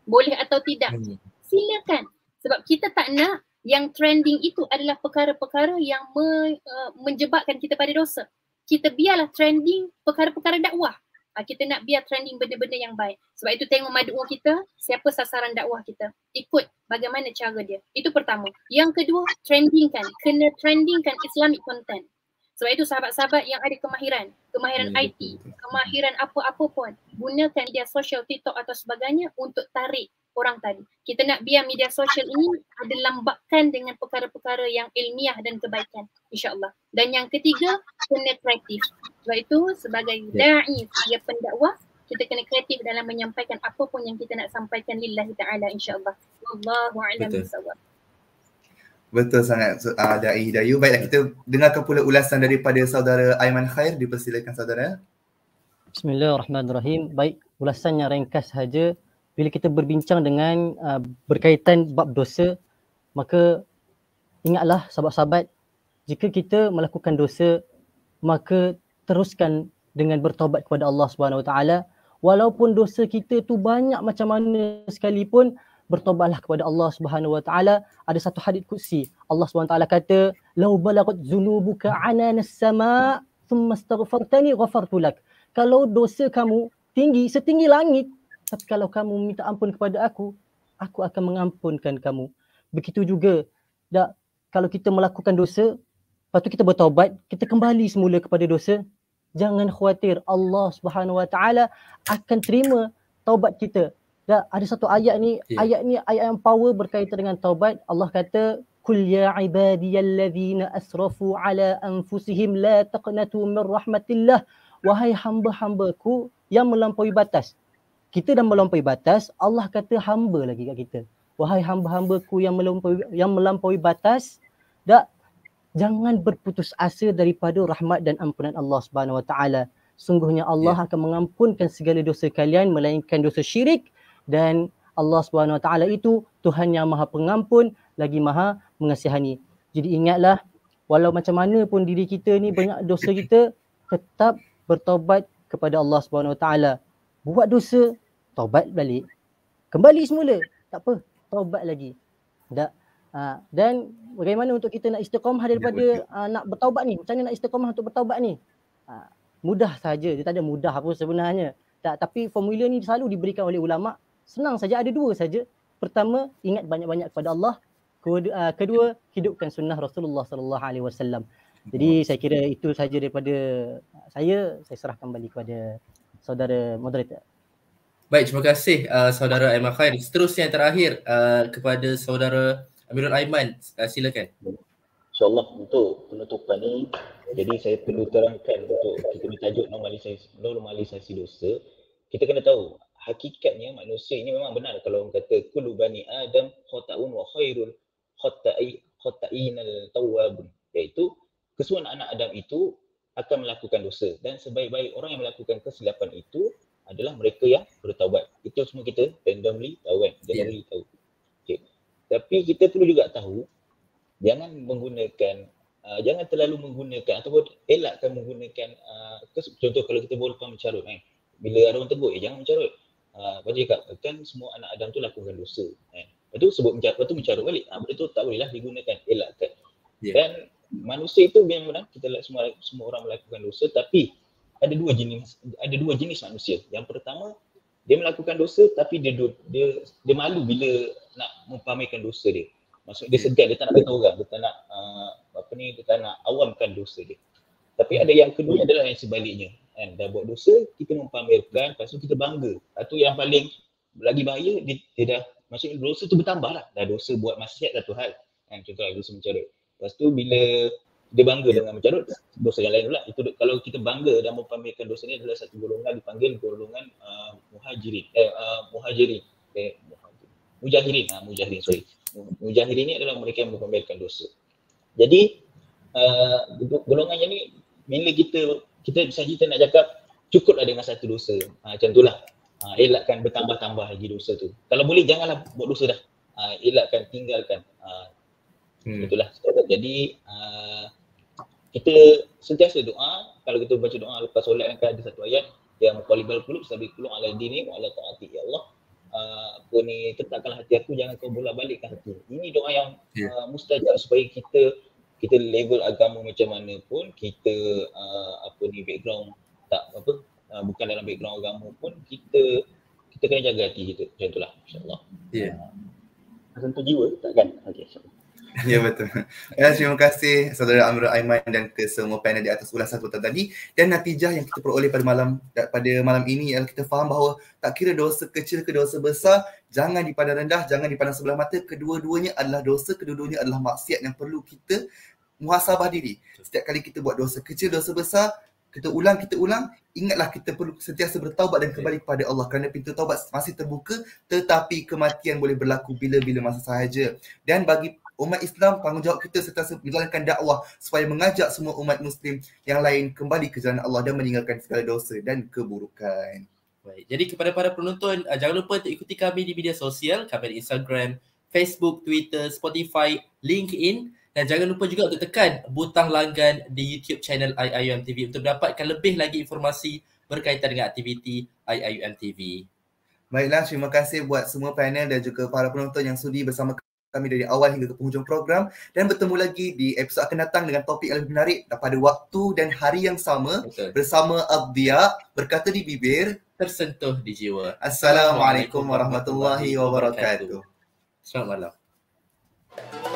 Boleh atau tidak? Hmm. Silakan. Sebab kita tak nak yang trending itu adalah perkara-perkara yang me, uh, menjebakkan kita pada dosa. Kita biarlah trending perkara-perkara dakwah. Uh, kita nak biar trending benda-benda yang baik. Sebab itu tengok mad'u kita, siapa sasaran dakwah kita. Ikut bagaimana cara dia. Itu pertama. Yang kedua, trendingkan. Kena trendingkan Islamic content. Sebab itu sahabat-sahabat yang ada kemahiran, kemahiran IT, kemahiran apa-apa pun, gunakan media sosial TikTok atau sebagainya untuk tarik orang tadi. Kita nak biar media sosial ini ada lambakan dengan perkara-perkara yang ilmiah dan kebaikan insyaAllah. Dan yang ketiga, kena kreatif. Sebab itu sebagai ya. da'i, sebagai pendakwah, kita kena kreatif dalam menyampaikan apa pun yang kita nak sampaikan lillahi ta'ala insyaAllah. Wallahu a'lam bisawab. Betul sangat uh, Dai Hidayu. Baiklah kita dengarkan pula ulasan daripada saudara Aiman Khair. Dipersilakan saudara. Bismillahirrahmanirrahim. Baik, ulasannya ringkas saja. Bila kita berbincang dengan uh, berkaitan bab dosa, Maka ingatlah sahabat-sahabat jika kita melakukan dosa maka teruskan dengan bertaubat kepada Allah Subhanahu Wa Taala. Walaupun dosa kita tu banyak macam mana sekalipun bertobatlah kepada Allah Subhanahu Wa Taala. Ada satu hadis qudsi Allah Subhanahu Wa Taala kata lau balagat zunubuka ananas sama thumma astaghfartani ghafartu lak. Kalau dosa kamu tinggi setinggi langit tapi kalau kamu minta ampun kepada aku aku akan mengampunkan kamu. Begitu juga dak kalau kita melakukan dosa lepas tu kita bertaubat kita kembali semula kepada dosa. Jangan khawatir Allah Subhanahu Wa Taala akan terima taubat kita. Dah ada satu ayat ni Ya. ayat ni ayat yang power berkaitan dengan taubat. Allah kata kul ya ibadiyalladzina asrafu ala anfusihim la taqnatu min rahmatillah. Wahai hamba-hambaku yang melampaui batas. Kita dah melampaui batas Allah kata hamba lagi kat kita. Wahai hamba-hambaku yang melampaui yang melampaui batas dak jangan berputus asa daripada rahmat dan ampunan Allah Subhanahu Wa Taala sungguhnya Allah akan mengampunkan segala dosa kalian melainkan dosa syirik dan Allah Subhanahu Wa Taala itu Tuhan yang Maha Pengampun lagi Maha Mengasihani. Jadi ingatlah walau macam mana pun diri kita ni banyak dosa kita tetap bertaubat kepada Allah Subhanahu Wa Taala. Buat dosa, taubat balik. Kembali semula. Tak apa, taubat lagi. Tak. Ha, dan bagaimana untuk kita nak istiqamah daripada uh, nak bertaubat ni? Macam mana nak istiqamah untuk bertaubat ni? Ha, mudah saja. Dia tak ada mudah apa sebenarnya. Tak, tapi formula ni selalu diberikan oleh ulama. Senang saja ada dua saja. Pertama, ingat banyak-banyak kepada Allah. Kedua, uh, kedua hidupkan sunnah Rasulullah sallallahu alaihi wasallam. Jadi saya kira itu saja daripada saya. Saya serahkan balik kepada saudara moderator. Baik, terima kasih uh, saudara Aiman Khair. Seterusnya yang terakhir uh, kepada saudara Amirul Aiman. Uh, silakan. InsyaAllah untuk penutupan ni, jadi saya perlu terangkan untuk kita punya tajuk normalisasi, normalisasi dosa. Kita kena tahu, hakikatnya manusia ini memang benar kalau orang kata kullu bani adam khata'un wa khairul khata'i khata'inal tawwabun. Iaitu keseluruhan anak Adam itu akan melakukan dosa dan sebaik-baik orang yang melakukan kesilapan itu adalah mereka yang bertaubat. Itu semua kita randomly tahu kan, generally tahu. Tapi kita perlu juga tahu jangan menggunakan uh, jangan terlalu menggunakan ataupun elakkan menggunakan uh, contoh kalau kita boleh mencarut kan. Bila ada orang tegur, eh jangan mencarut. Uh, Lepas tu cakap, kan semua anak Adam tu lakukan dosa. Kan. Lepas tu sebut mencarut, lepas tu mencarut balik. Ha, benda tu tak bolehlah digunakan, elakkan. Ya. Dan manusia itu memang kita semua semua orang melakukan dosa tapi ada dua jenis ada dua jenis manusia. Yang pertama dia melakukan dosa tapi dia dia dia, dia malu bila nak mempamerkan dosa dia. Maksud dia segan dia tak nak kata orang, dia tak nak uh, apa ni dia tak nak awamkan dosa dia. Tapi ada yang kedua adalah yang sebaliknya. Kan dah buat dosa kita mempamerkan lepas tu kita bangga. Lepas tu yang paling lagi bahaya dia, dia dah maksudnya dosa tu bertambah lah. Dah dosa buat maksiat satu hal. Kan contoh dosa mencarut. Lepas tu bila dia bangga dengan mencarut dosa yang lain pula. Itu kalau kita bangga dan mempamerkan dosa ni adalah satu golongan dipanggil golongan uh, muhajirin. Eh uh, muhajirin. Eh muhajirin. Mujahirin. Ah mujahirin sorry. Mujahirin ni adalah mereka yang mempamerkan dosa. Jadi uh, golongan yang ni bila kita kita misalnya kita nak cakap cukuplah dengan satu dosa. Ha, macam itulah. Ha, elakkan bertambah-tambah lagi dosa tu. Kalau boleh janganlah buat dosa dah. Ha, elakkan, tinggalkan. Ha, Hmm. Itulah. Jadi uh, kita sentiasa doa. Kalau kita baca doa lepas solat kan ada satu ayat yang qalibal qulub sabi qulub ala dini wa ala taati ya Allah. Uh, apa ni tetapkanlah hati aku jangan kau bolak-balikkan hati. Ini doa yang Ya. uh, mustajab supaya kita kita level agama macam mana pun kita uh, apa ni background tak apa uh, bukan dalam background agama pun kita kita kena jaga hati kita macam itulah insyaallah. Ya. Sentuh jiwa takkan? Okey insyaallah. Ya betul. Ya, terima kasih saudara Amrul Aiman dan ke semua panel di atas ulasan tuan tadi. Dan natijah yang kita peroleh pada malam pada malam ini ialah kita faham bahawa tak kira dosa kecil ke dosa besar jangan dipandang rendah jangan dipandang sebelah mata. Kedua-duanya adalah dosa kedua-duanya adalah maksiat yang perlu kita muhasabah diri. Setiap kali kita buat dosa kecil dosa besar kita ulang kita ulang ingatlah kita perlu sentiasa bertaubat dan kembali kepada Allah kerana pintu taubat masih terbuka tetapi kematian boleh berlaku bila-bila masa sahaja. Dan bagi umat Islam tanggungjawab kita sentiasa menjalankan dakwah supaya mengajak semua umat muslim yang lain kembali ke jalan Allah dan meninggalkan segala dosa dan keburukan. Baik. Jadi kepada para penonton, uh, jangan lupa untuk ikuti kami di media sosial, kami di Instagram, Facebook, Twitter, Spotify, LinkedIn dan jangan lupa juga untuk tekan butang langgan di YouTube channel IIUM TV untuk mendapatkan lebih lagi informasi berkaitan dengan aktiviti IIUM TV. Baiklah, terima kasih buat semua panel dan juga para penonton yang sudi bersama kami dari awal hingga ke penghujung program dan bertemu lagi di episod akan datang dengan topik yang lebih menarik pada waktu dan hari yang sama Betul. bersama Abdia berkata di bibir Tersentuh di jiwa. Assalamualaikum warahmatullahi wabarakatuh. Selamat malam.